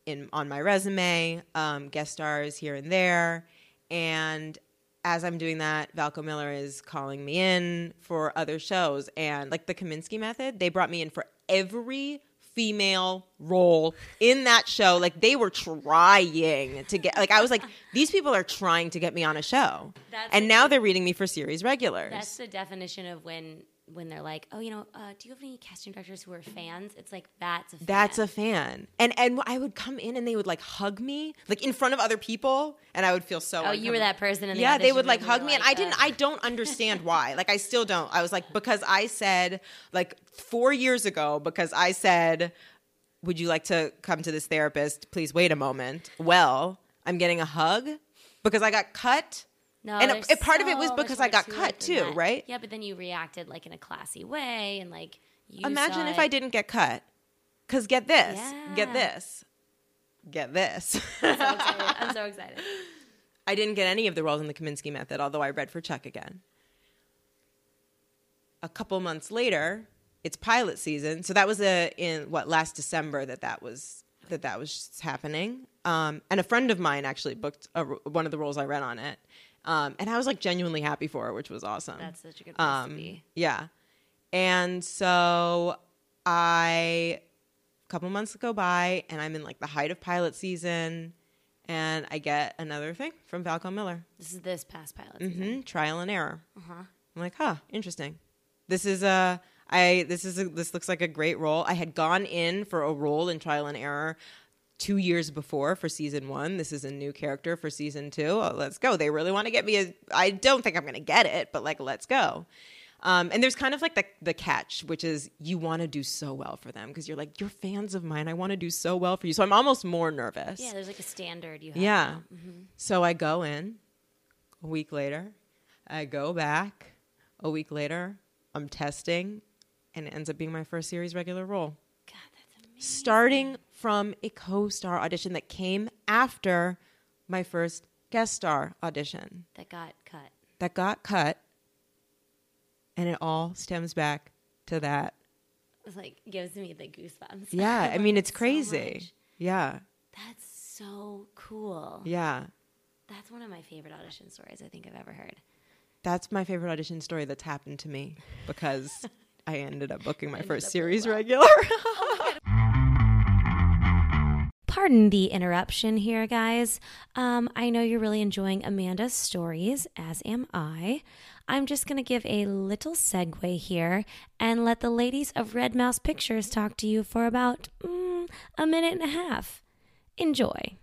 in on my resume, um, guest stars here and there, and as I'm doing that, Valko Miller is calling me in for other shows, and like the Kominsky Method, they brought me in for every female role in that show. Like they were trying to get, like I was like, these people are trying to get me on a show, That's and a- now they're reading me for series regulars. That's the definition of when when they're like, oh, you know, uh, do you have any casting directors who are fans? It's like that's a fan. That's a fan. And and I would come in and they would like hug me like in front of other people and I would feel so Oh, you were that person. In the Yeah, they would like hug me and I didn't uh, I don't understand why. Like I still don't. I was like because I said like 4 years ago because I said would you like to come to this therapist? Please wait a moment. Well, I'm getting a hug because I got cut. No, And part of it was because I got cut too, that. right? Yeah, but then you reacted like in a classy way and like you Imagine if it. I didn't get cut. Cuz get this. Get this. Get this. I'm so excited. I'm so (laughs) excited. I didn't get any of the roles in the Kominsky Method, although I read for Chuck again. A couple months later, it's pilot season, so that was a, in what last December that that was that that was happening. Um, and a friend of mine actually booked a, one of the roles I read on it, um, and I was like genuinely happy for her, which was awesome. That's such a good place to Um, be. yeah. And so I, a couple months go by, and I'm in like the height of pilot season, and I get another thing from Valko Miller. This is this past pilot season. hmm Trial and error. Uh-huh. I'm like, huh, interesting. This is a, I this is a, this looks like a great role. I had gone in for a role in Trial and Error two years before for season one. This is a new character for season two. Oh, let's go. They really want to get me. A, I don't think I'm going to get it, but like, let's go. Um, and there's kind of like the the catch, which is you want to do so well for them because you're like you're fans of mine. I want to do so well for you. So I'm almost more nervous. Yeah, there's like a standard you have. Yeah. Mhm. So I go in a week later. I go back a week later. I'm testing, and it ends up being my first series regular role. God. Starting from a co star audition that came after my first guest star audition That got cut. that got cut. And it all stems back to that. It's like gives me the goosebumps. (laughs) Yeah. I love mean, it's crazy. much. yeah. That's so cool. Yeah. That's one of my favorite audition stories I think I've ever heard. That's my favorite audition story that's happened to me because (laughs) I ended up booking my Ended first series well. regular. (laughs) pardon the interruption here, guys. Um, I know you're really enjoying Amanda's stories, as am I. I'm just going to give a little segue here and let the ladies of Red Mouse Pictures talk to you for about mm, a minute and a half. Enjoy.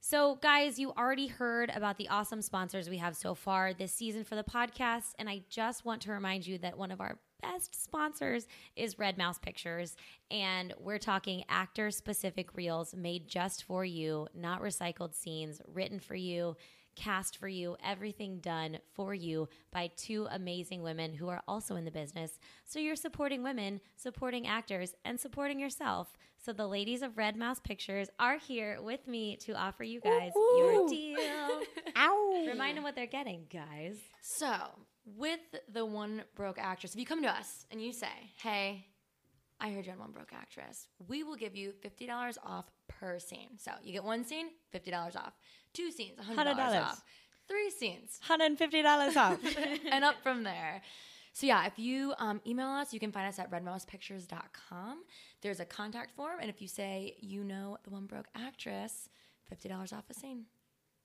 So, guys, you already heard about the awesome sponsors we have so far this season for the podcast. And I just want to remind you that one of our best sponsors is Red Mouse Pictures. And we're talking actor specific reels made just for you, not recycled scenes, written for you cast for you, everything done for you by two amazing women who are also in the business. So you're supporting women, supporting actors, and supporting yourself. So the ladies of Red Mouse Pictures are here with me to offer you guys Ooh. your deal. (laughs) Ow. Remind them what they're getting, guys. So, with the one broke actress, if you come to us and you say, hey, I heard you're on One Broke Actress. We will give you $50 off per scene. So you get one scene, $50 off. Two scenes, $100, $100. off. Three scenes, $150 off. (laughs) and up from there. So yeah, if you um, email us, you can find us at redmousepictures.com. There's a contact form, and if you say you know the one broke actress, fifty dollars off a scene.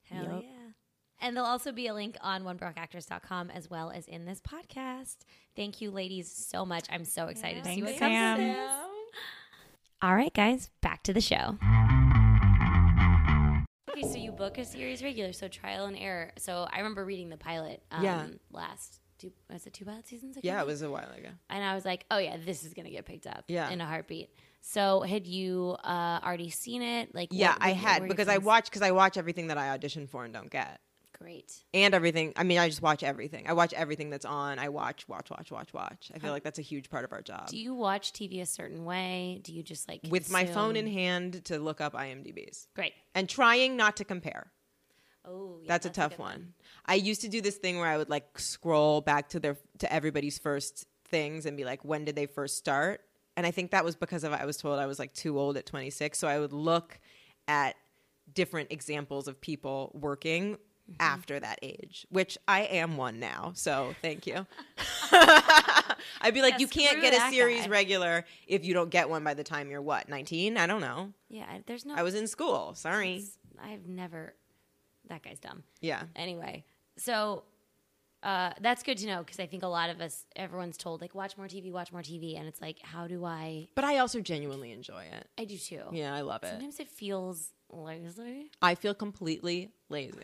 Hell yep. yeah! And there'll also be a link on onebrokeactress.com as well as in this podcast. Thank you, ladies, so much. I'm so excited yeah. to see what Sam. comes this. All right, guys, back to the show. Okay, so you book a series regular, so trial and error. So I remember reading the pilot um, yeah. last two was it two pilot seasons ago? Yeah, it was a while ago. And I was like, oh yeah, this is gonna get picked up. Yeah. in a heartbeat. So had you uh, already seen it? Like, yeah, what, I had because I watch because I watch everything that I audition for and don't get. Great. And everything. I mean, I just watch everything. I watch everything that's on. I watch, watch, watch, watch, watch. I feel um, like that's a huge part of our job. Do you watch TV a certain way? Do you just like with my phone in hand to look up IMDb's? Great. And trying not to compare. Oh, yeah, that's, that's, a tough a one. one. I used to do this thing where I would like scroll back to their to everybody's first things and be like, when did they first start? And I think that was because of I was told I was like too old at 26, so I would look at different examples of people working mm-hmm. after that age, which I am one now. So thank you. (laughs) I'd be like, yeah, you can't get a series guy. regular if you don't get one by the time you're what, 19? I don't know. Yeah, there's no. I was in school. Sorry. I've never. That guy's dumb. Yeah. Anyway, so uh, that's good to know because I think a lot of us, everyone's told like watch more TV, watch more TV, and it's like, how do I? But I also genuinely enjoy it. I do too. Yeah, I love it. Sometimes it feels lazy. I feel completely lazy.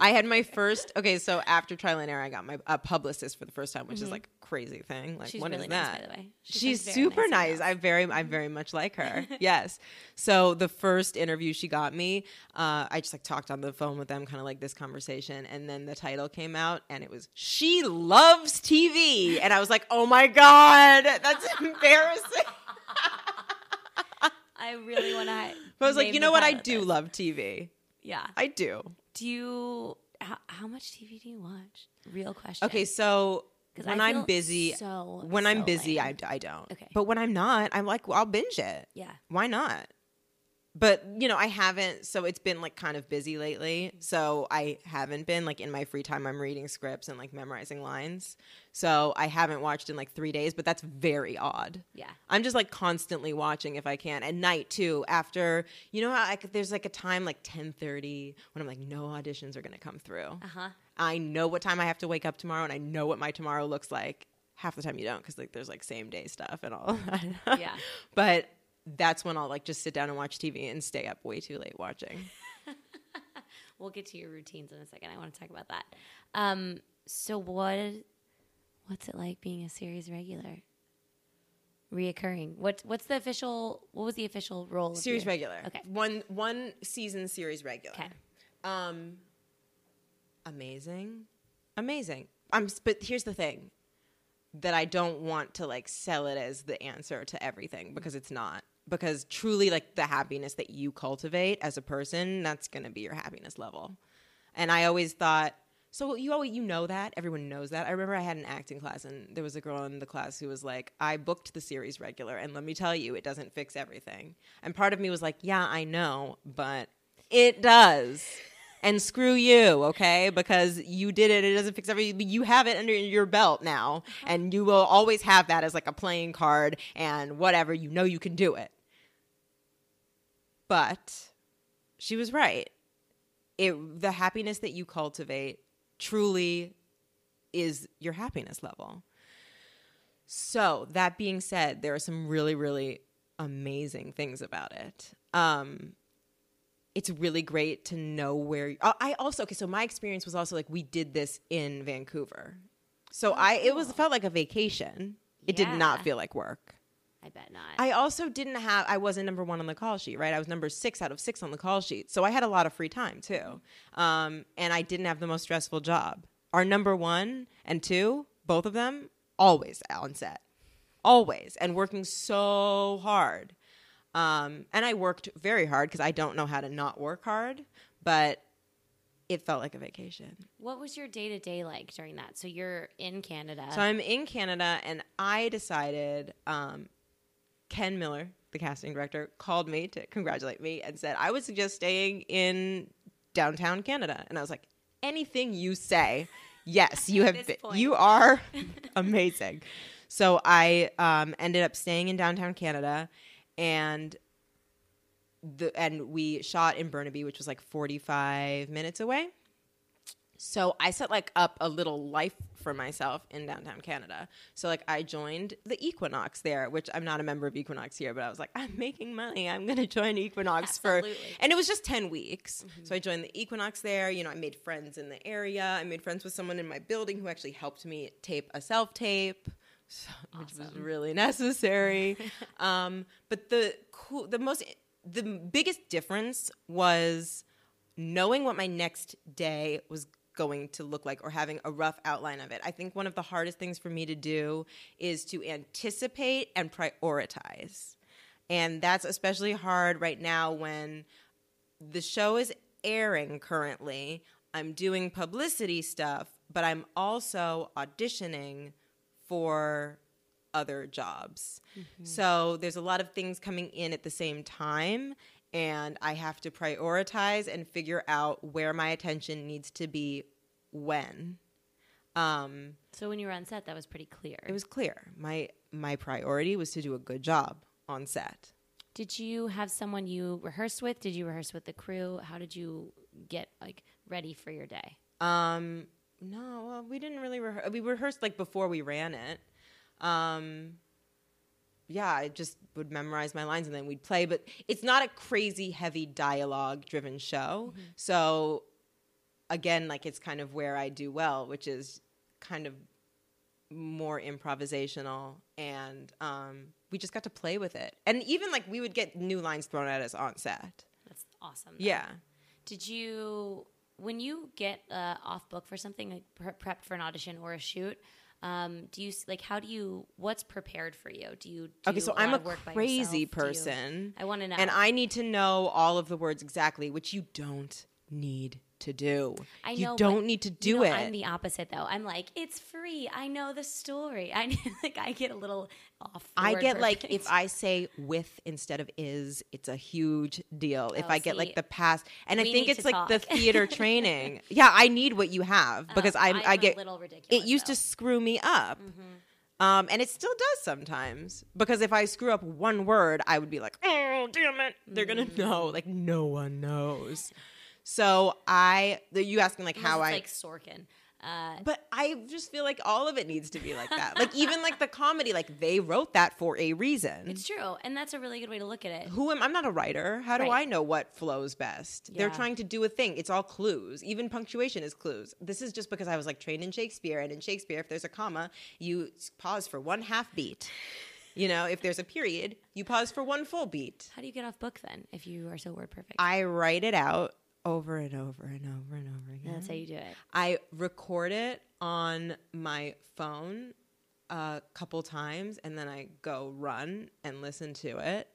I had my first. Okay, so after trial and error, I got my a publicist for the first time, which mm-hmm. is like crazy thing. Like, She's what really is nice, that? By the way, she she's super nice. nice. I very, I very much like her. (laughs) yes. So the first interview she got me, uh, I just like talked on the phone with them, kind of like this conversation, and then the title came out, and it was "She Loves TV," and I was like, "Oh my god, that's (laughs) embarrassing." (laughs) I really want to. But I was like, you know what? I do love TV. Yeah, I do do you how, how much TV do you watch? Real question. Okay, so when I'm busy, so, when so I'm busy, I, I don't. Okay, but when I'm not, I'm like, well, I'll binge it. Yeah, why not? But you know i haven't so it's been like kind of busy lately. So i haven't been like in my free time i'm reading scripts and like memorizing lines. So i haven't watched in like three days but that's very odd. Yeah. I'm just like constantly watching if i can. At night too after you know how I, there's like a time like 10.30 when i'm like no auditions are gonna come through. Uh-huh. I know what time i have to wake up tomorrow and i know what my tomorrow looks like half the time you don't because like there's like same day stuff and all (laughs) yeah. But that's when I'll like just sit down and watch TV and stay up way too late watching. (laughs) we'll get to your routines in a second. I want to talk about that. Um, so what what's it like being a series regular? Reoccurring. What what's the official what was the official role? Series your, regular. Okay. One one season series regular. Okay. Um amazing. Amazing. I'm but here's the thing that I don't want to like sell it as the answer to everything because it's not because truly like the happiness that you cultivate as a person that's going to be your happiness level and i always thought so you always you know that everyone knows that i remember i had an acting class and there was a girl in the class who was like i booked the series regular and let me tell you it doesn't fix everything and part of me was like yeah i know but it does and screw you, okay? Because you did it. It doesn't fix everything. You have it under your belt now, and you will always have that as like a playing card and whatever. You know you can do it. But she was right. It the happiness that you cultivate truly is your happiness level. So, that being said, there are some really, really amazing things about it. Um, it's really great to know where I also okay. So my experience was also like we did this in Vancouver, so I it was felt like a vacation. It did not feel like work. I bet not. I also didn't have I wasn't number one on the call sheet, right? I was number six out of six on the call sheet, so I had a lot of free time too, um, and I didn't have the most stressful job. Our number one and two, both of them, always on set, always, and working so hard. Um, and I worked very hard because I don't know how to not work hard, but it felt like a vacation. what was your day to day like during that? So you're in Canada. So I'm in Canada, and I decided. Um, Ken Miller, the casting director, called me to congratulate me and said I would suggest staying in downtown Canada, and I was like, anything you say, yes, you (laughs) have. Been, you are (laughs) amazing. So I um, ended up staying in downtown Canada, and the and we shot in Burnaby, which was like 45 minutes away. So I set like up a little life for myself in downtown Canada. So like I joined the Equinox there, which I'm not a member of Equinox here, but I was like, I'm making money. I'm gonna join Equinox (laughs) for and it was just 10 weeks. So I joined the Equinox there. You know, I made friends in the area. I made friends with someone in my building who actually helped me tape a self tape. So, which was really necessary. (laughs) um, but the cool, the most, the biggest difference was knowing what my next day was going to look like or having a rough outline of it. I think one of the hardest things for me to do is to anticipate and prioritize. And that's especially hard right now when the show is airing currently. I'm doing publicity stuff, but I'm also auditioning for other jobs. Mm-hmm. So there's a lot of things coming in at the same time, and I have to prioritize and figure out where my attention needs to be when. Um, so when you were on set, that was pretty clear. it was clear. My my priority was to do a good job on set. Did you have someone you rehearsed with? Did you rehearse with the crew? How did you get like ready for your day? Um, no, well, we didn't really rehearse. We rehearsed like before we ran it. Um, yeah, I just would memorize my lines and then we'd play. But it's not a crazy heavy dialogue driven show. So again, like it's kind of where I do well, which is kind of more improvisational and um, we just got to play with it. And even like we would get new lines thrown at us on set. That's awesome. Yeah. Did you, when you get uh, off book for something, like pre- prepped for an audition or a shoot, um, do you s- like how do you? What's prepared for you? Do you? Do Okay, so I'm a of work by crazy? Do you- person. I want to know. And I need to know all of the words exactly, which you don't need to do. I you know, but, don't need to do you know, it. I'm the opposite though. I'm like, it's free. I know the story. (laughs) I like I get a little off. I get like if I say with instead of is, it's a huge deal. If Oh, I get like the past, and I think it's like the (laughs) theater training. Yeah, I need what you have because I'm, I'm I a get little ridiculous, It used though. to screw me up. Um, and it still does sometimes because if I screw up one word, I would be like, "Oh, damn it!" They're gonna Mm. know. Like no one knows. So I, the- you asking like how it's I, like Sorkin. Uh, but I just feel like all of it needs to be like that. like even like the comedy, like they wrote that for a reason. it's true, and that's a really good way to look at it. Who am I'm not a writer. How do Right. I know what flows best? They're trying to do a thing. It's all clues. Even punctuation is clues. This is just because I was like trained in Shakespeare, and in Shakespeare, if there's a comma, you pause for one half beat. You know, if there's a period, you pause for one full beat. How do you get off book then if you are so word perfect? I write it out over and over and over and over again. That's how you do it. I record it on my phone a couple times and then I go run and listen to it.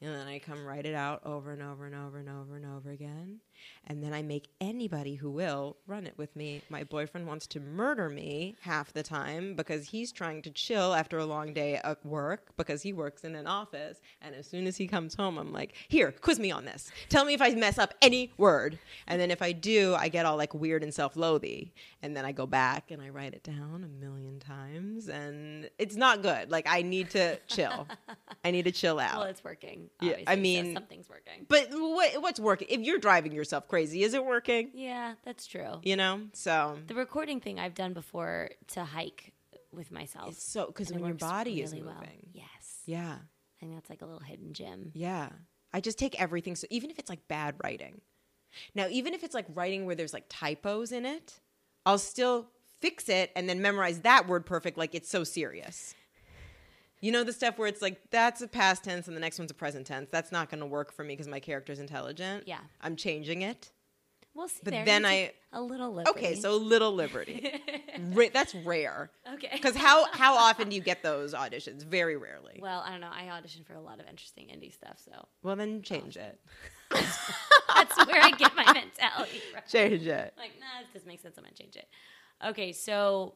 And then I come write it out over and over and over and over and over again. And then I make anybody who will run it with me. My boyfriend wants to murder me half the time because he's trying to chill after a long day at work because he works in an office. And as soon as he comes home, I'm like, here, quiz me on this. Tell me if I mess up any word. And then if I do, I get all like weird and self loathy. And then I go back and I write it down a million times. And it's not good. Like, I need to (laughs) chill. I need to chill out. Well, it's working. Yeah, I so mean- something's working. but what, what's working? If you're driving yourself crazy, is it working? Yeah, that's true. You know? So The recording thing I've done before to hike with myself. it's so because when your body is really moving. well. Yes. Yeah. I think that's like a little hidden gem. Yeah. I just take everything. So even if it's like bad writing, now, even if it's like writing where there's like typos in it, I'll still fix it and then memorize that word perfect like it's so serious. You know, the stuff where it's like, that's a past tense and the next one's a present tense. That's not going to work for me because my character's intelligent. Yeah. I'm changing it. We'll see. But there. then I- a little liberty. Okay, so a little liberty. (laughs) Ra- that's rare. okay. Because how, how often do you get those auditions? Very rarely. well, I don't know. I auditioned for a lot of interesting indie stuff, so Well, then change it. (laughs) that's where I get my mentality from. Change it. Like, nah, this doesn't make sense. I'm gonna change it. Okay, so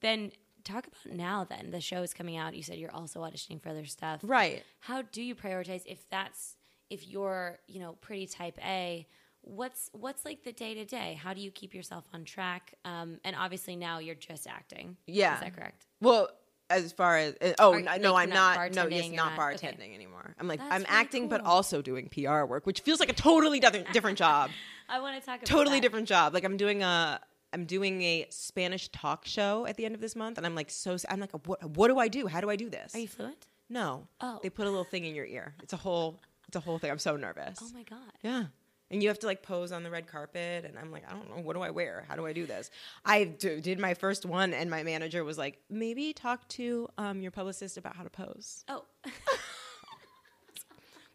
then talk about now. Then the show is coming out. You said you're also auditioning for other stuff. Right. How do you prioritize if that's if you're you know pretty type A? What's what's like the day to day? How do you keep yourself on track? Um, and obviously now you're just acting. Yeah. is that correct? Well, as far as uh, oh Are- no, like, no, I'm not not. No, yes, bartending, not you're okay. bartending anymore. I'm like That's I'm really acting, but also doing PR work, which feels like a totally different different job. (laughs) I want to talk about totally that. different job. Like I'm doing a. I'm doing a Spanish talk show at the end of this month, and I'm like so. I'm like, what? What do I do? How do I do this? Are you fluent? no. Oh. They put a little thing in your ear. It's a whole. It's a whole thing. I'm so nervous. Oh my god. Yeah. And you have to like pose on the red carpet. And I'm like, I don't know. What do I wear? How do I do this? I d- did my first one, and my manager was like, maybe talk to um, your publicist about how to pose. Oh, (laughs)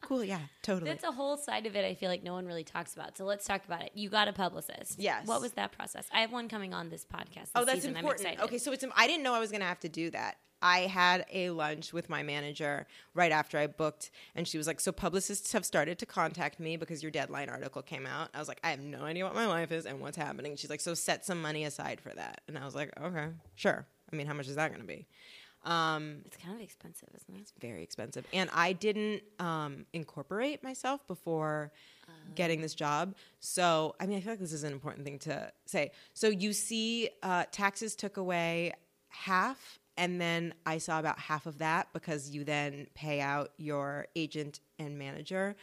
Cool. Yeah, totally. that's a whole side of it. I feel like no one really talks about. So let's talk about it. You got a publicist. Yes. What was that process? I have one coming on this podcast. This oh, that's season. I'm important. Okay, so it's. I didn't know I was going to have to do that. I had a lunch with my manager right after I booked, and she was like, "So publicists have started to contact me because your deadline article came out." I was like, "I have no idea what my life is and what's happening." She's like, "So set some money aside for that," and I was like, "Okay, sure." I mean, how much is that going to be? Um, It's kind of expensive, isn't it? It's very expensive. And I didn't um, incorporate myself before getting this job. So, I mean, I feel like this is an important thing to say. So, you see, uh, taxes took away half, and then I saw about half of that because you then pay out your agent and manager.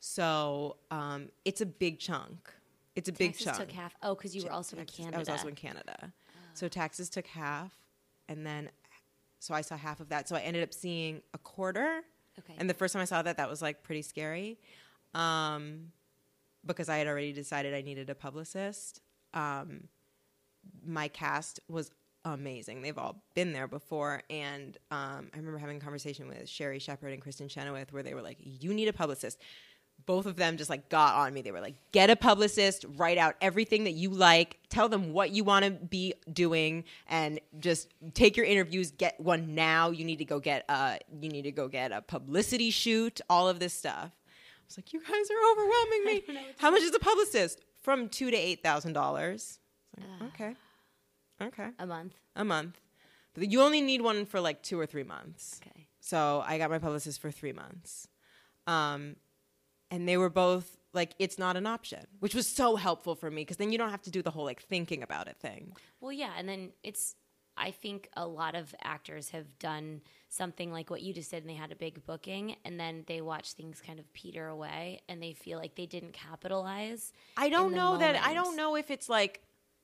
So, um, it's a big chunk. It's a big Taxes chunk. took half. Oh, because you were also in Canada. I was also in Canada. So taxes took half, and then so I saw half of that. So I ended up seeing a quarter. Okay. And the first time I saw that, that was like pretty scary, um, because I had already decided I needed a publicist. Um, my cast was amazing. They've all been there before, and um, I remember having a conversation with Sherri Shepherd and Kristin Chenoweth where they were like, "You need a publicist." Both of them just like got on me. They were like, "Get a publicist, write out everything that you like, tell them what you want to be doing, and just take your interviews. Get one now. You need to go get a you need to go get a publicity shoot. All of this stuff." I was like, "You guys are overwhelming me. (laughs) How much is a publicist? From two to eight thousand dollars." Okay, okay a month. a month. But you only need one for like two or three months. Okay. So I got my publicist for three months. Um, and they were both like, it's not an option, which was so helpful for me because then you don't have to do the whole like thinking about it thing. Well, yeah, and then it's. I think a lot of actors have done something like what you just did, and they had a big booking, and then they watch things kind of peter away, and they feel like they didn't capitalize. I don't know that. I don't know if it's like,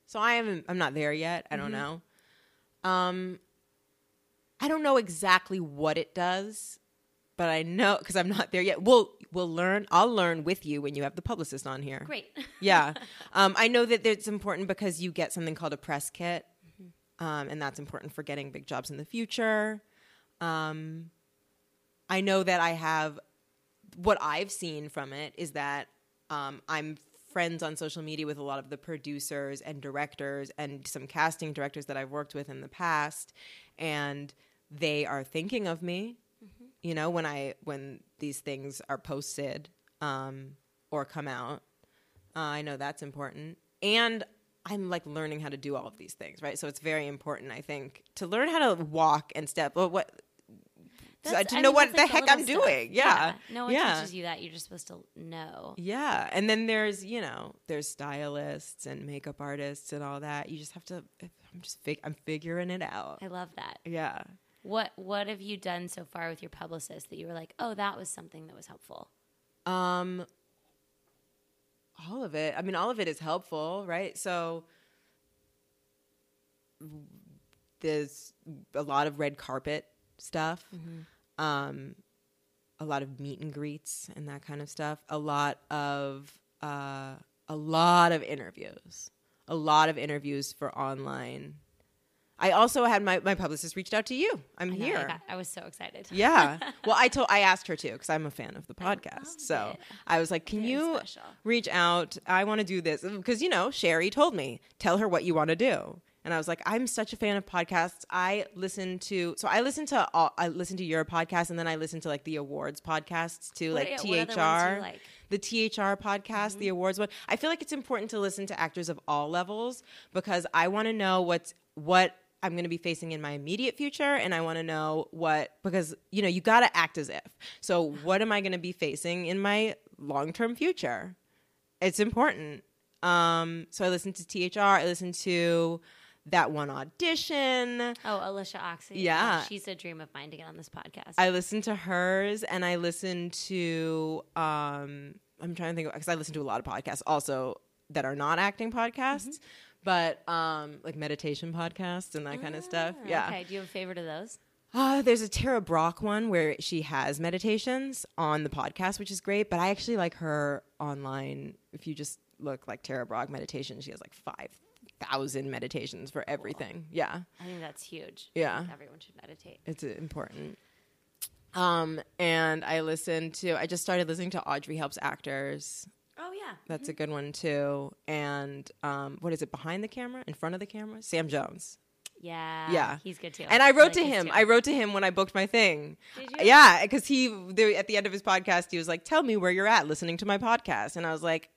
so I haven't, I'm not there yet. I don't know. Um, I don't know exactly what it does, but I know because I'm not there yet. We'll, we'll learn. I'll learn with you when you have the publicist on here. Great. (laughs) yeah. Um, I know that it's important because you get something called a press kit, um, and that's important for getting big jobs in the future. Um, I know that I have what I've seen from it is that um, I'm friends on social media with a lot of the producers and directors and some casting directors that I've worked with in the past, and they are thinking of me. You know, when I when these things are posted um, or come out, Uh, I know that's important. And I'm like learning how to do all of these things, right? So it's very important, I think, to learn how to walk and step. Well, what so to I know mean, what the like, heck I'm stuff. doing. Yeah. No one yeah. teaches you that. You're just supposed to know. Yeah. And then there's, you know, there's stylists and makeup artists and all that. You just have to I'm just fig- I'm figuring it out. I love that. Yeah. What What have you done so far with your publicist that you were like, oh, that was something that was helpful? Um all of it. I mean, all of it is helpful, right? So there's a lot of red carpet stuff. Um a lot of meet and greets and that kind of stuff. A lot of uh a lot of interviews. A lot of interviews for online. I also had my, my publicist reached out to you. I'm I know, here. I, got- I was so excited. Yeah. (laughs) Well, I told I asked her too because I'm a fan of the podcast. So it. I was like, "Can Very you special. reach out? I want to do this because you know Sherri told me tell her what you want to do." And I was like, "I'm such a fan of podcasts. I listen to so I listen to all, I listen to your podcast and then I listen to like the awards podcasts too, What- like yeah, what other ones do THR, like? the THR podcast, the mm-hmm. awards one. I feel like it's important to listen to actors of all levels because I want to know what's what I'm going to be facing in my immediate future and I want to know what because you know, you got to act as if. So (sighs) what am I going to be facing in my long-term future? It's important. Um so I listened to THR, I listened to that one audition. Oh, Alicia Oxy. Yeah. she's a dream of mine to get on this podcast. I listened to hers and I listened to um I'm trying to think because I listen to a lot of podcasts also that are not acting podcasts, but um like meditation podcasts and that kind of stuff. Ah, Yeah. Okay. Do you have a favorite of those? Uh, there's a Tara Brach one where she has meditations on the podcast, which is great. But I actually like her online. If you just look like Tara Brach meditation, she has like five thousand meditations for everything. Yeah, I think that's huge. Yeah. Everyone should meditate. it's important. Um, and I listened to. I just started listening to Audrey Helps Actors. Oh yeah. That's a good one too. And um, what is it? Behind the camera, in front of the camera, Sam Jones. Yeah. Yeah. He's good too. And I wrote like to him. too. I wrote to him when I booked my thing. Did you? Yeah, because he there, at the end of his podcast, he was like, "Tell me where you're at listening to my podcast," and I was like,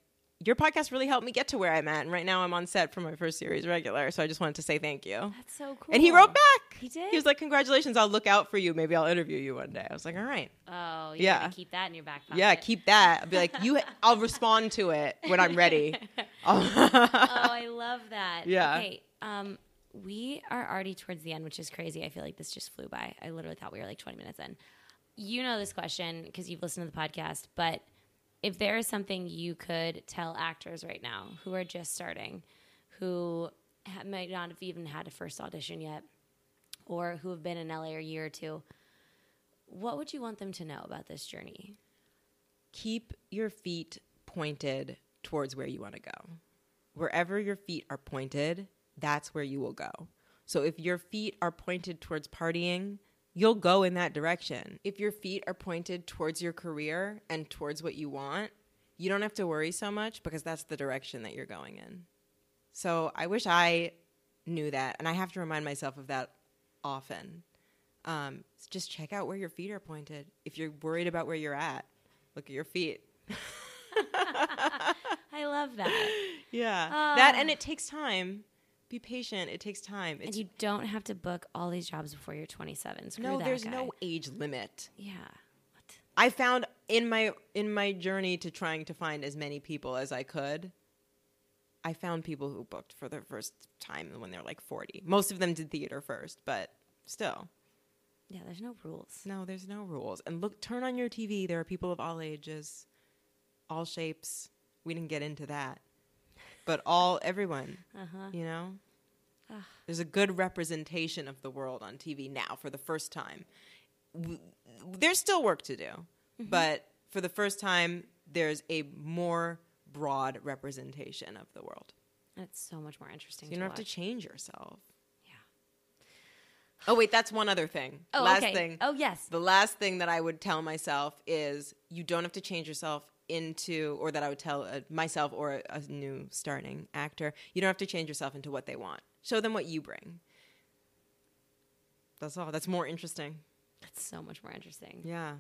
"Your podcast really helped me get to where I'm at, and right now I'm on set for my first series regular, so I just wanted to say thank you." That's so cool. And he wrote back. He did? He was like, "Congratulations! I'll look out for you. Maybe I'll interview you one day." I was like, "All right, Oh, yeah. Keep that in your back pocket. yeah, keep that." I'll be like, "You, (laughs) I'll respond to it when I'm ready." (laughs) (laughs) oh, I love that. Yeah. Okay. Um, we are already towards the end, which is crazy. I feel like this just flew by. I literally thought we were like 20 minutes in. You know this question because you've listened to the podcast, but if there is something you could tell actors right now who are just starting, who ha- might not have even had a first audition yet, or who have been in LA a year or two, what would you want them to know about this journey? keep your feet pointed towards where you want to go. Wherever your feet are pointed, that's where you will go. So if your feet are pointed towards partying, you'll go in that direction. If your feet are pointed towards your career and towards what you want, you don't have to worry so much because that's the direction that you're going in. So I wish I knew that, and I have to remind myself of that often. Um, just check out where your feet are pointed. If you're worried about where you're at, look at your feet. (laughs) (laughs) I love that. Yeah. Ah. that and it takes time. Be patient. It takes time. And you don't have to book all these jobs before you're 27. Screw no, there's guy. no age limit. Yeah. What? I found in my in my journey to trying to find as many people as I could, I found people who booked for their first time when they're like 40. Most of them did theater first, but still. Yeah, there's no rules. No, there's no rules. And look, turn on your TV. There are people of all ages, all shapes. We didn't get into that, but all everyone. Uh-huh. You know, there's a good representation of the world on TV now for the first time. W- There's still work to do, but for the first time, there's a more broad representation of the world. It's so much more interesting. So you don't have to change yourself. Yeah. Oh wait, that's one other thing. Oh, Last okay. thing. Oh, yes. The last thing that I would tell myself is you don't have to change yourself into, or that I would tell uh, myself or a, a new starting actor, you don't have to change yourself into what they want. Show them what you bring. That's all. That's more interesting. That's so much more interesting. Yeah.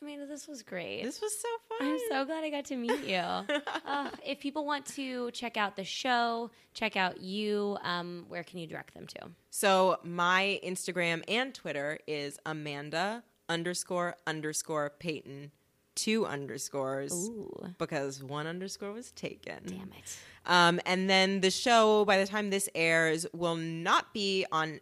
I mean, this was great. This was so fun. I'm so glad I got to meet you. (laughs) uh, if people want to check out the show, check out you, um, where can you direct them to? So my Instagram and Twitter is Amanda underscore underscore Payton two underscores Ooh. because one underscore was taken. Damn it. Um, and then the show, by the time this airs, will not be on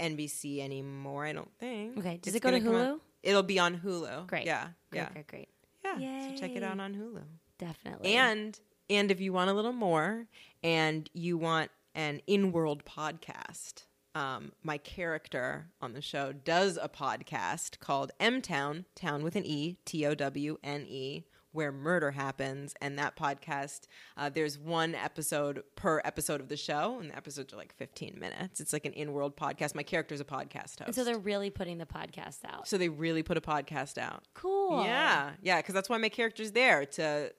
NBC anymore. I don't think. Okay. Does It's it go to Hulu? It'll be on Hulu. Great. Yeah. Great, yeah. great, great. Yeah. So check it out on Hulu. Definitely. And and if you want a little more, and you want an in-world podcast, um, my character on the show does a podcast called M Town, Town with an E, T O W N E, where murder happens. And that podcast, uh, there's one episode per episode of the show, and the episodes are like 15 minutes. It's like an in-world podcast. My character's a podcast host. And so they're really putting the podcast out. so they really put a podcast out. Cool. Yeah, yeah, because that's why my character's there to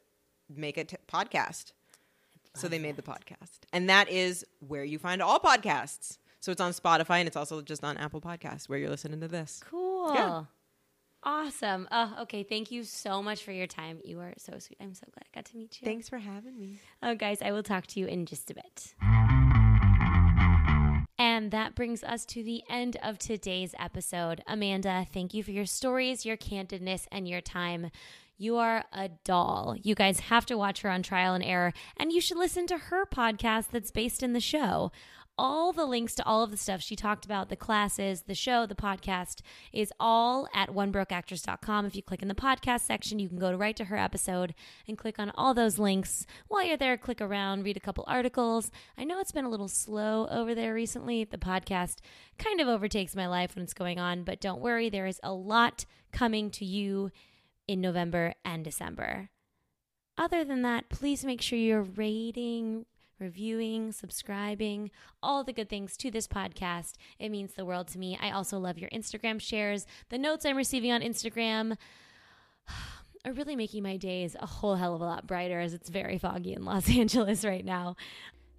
make a t- podcast. So they made the podcast, and that is where you find all podcasts. So it's on Spotify, and it's also just on Apple Podcasts where you're listening to this. Cool. Yeah. Awesome. Oh, okay. Thank you so much for your time. You are so sweet. I'm so glad I got to meet you. Thanks for having me. Oh, guys, I will talk to you in just a bit. And that brings us to the end of today's episode. Amanda, thank you for your stories, your candidness, and your time. You are a doll. You guys have to watch her on Trial and Error, and you should listen to her podcast that's based in the show. All the links to all of the stuff she talked about, the classes, the show, the podcast, is all at onebrokeactress.com. If you click in the podcast section, you can go right to her episode and click on all those links. While you're there, click around, read a couple articles. I know it's been a little slow over there recently. The podcast kind of overtakes my life when it's going on, but don't worry, there is a lot coming to you in November and December. Other than that, please make sure you're rating, reviewing, subscribing, all the good things to this podcast. It means the world to me. I also love your Instagram shares. The notes I'm receiving on Instagram (sighs) are really making my days a whole hell of a lot brighter as it's very foggy in Los (laughs) Angeles right now.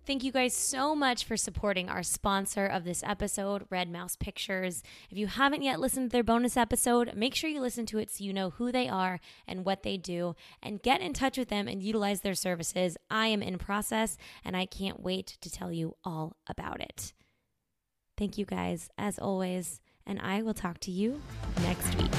Thank you guys so much for supporting our sponsor of this episode, Red Mouse Pictures. If you haven't yet listened to their bonus episode, make sure you listen to it so you know who they are and what they do and get in touch with them and utilize their services. I am in process and I can't wait to tell you all about it. Thank you guys, as always, and I will talk to you next week.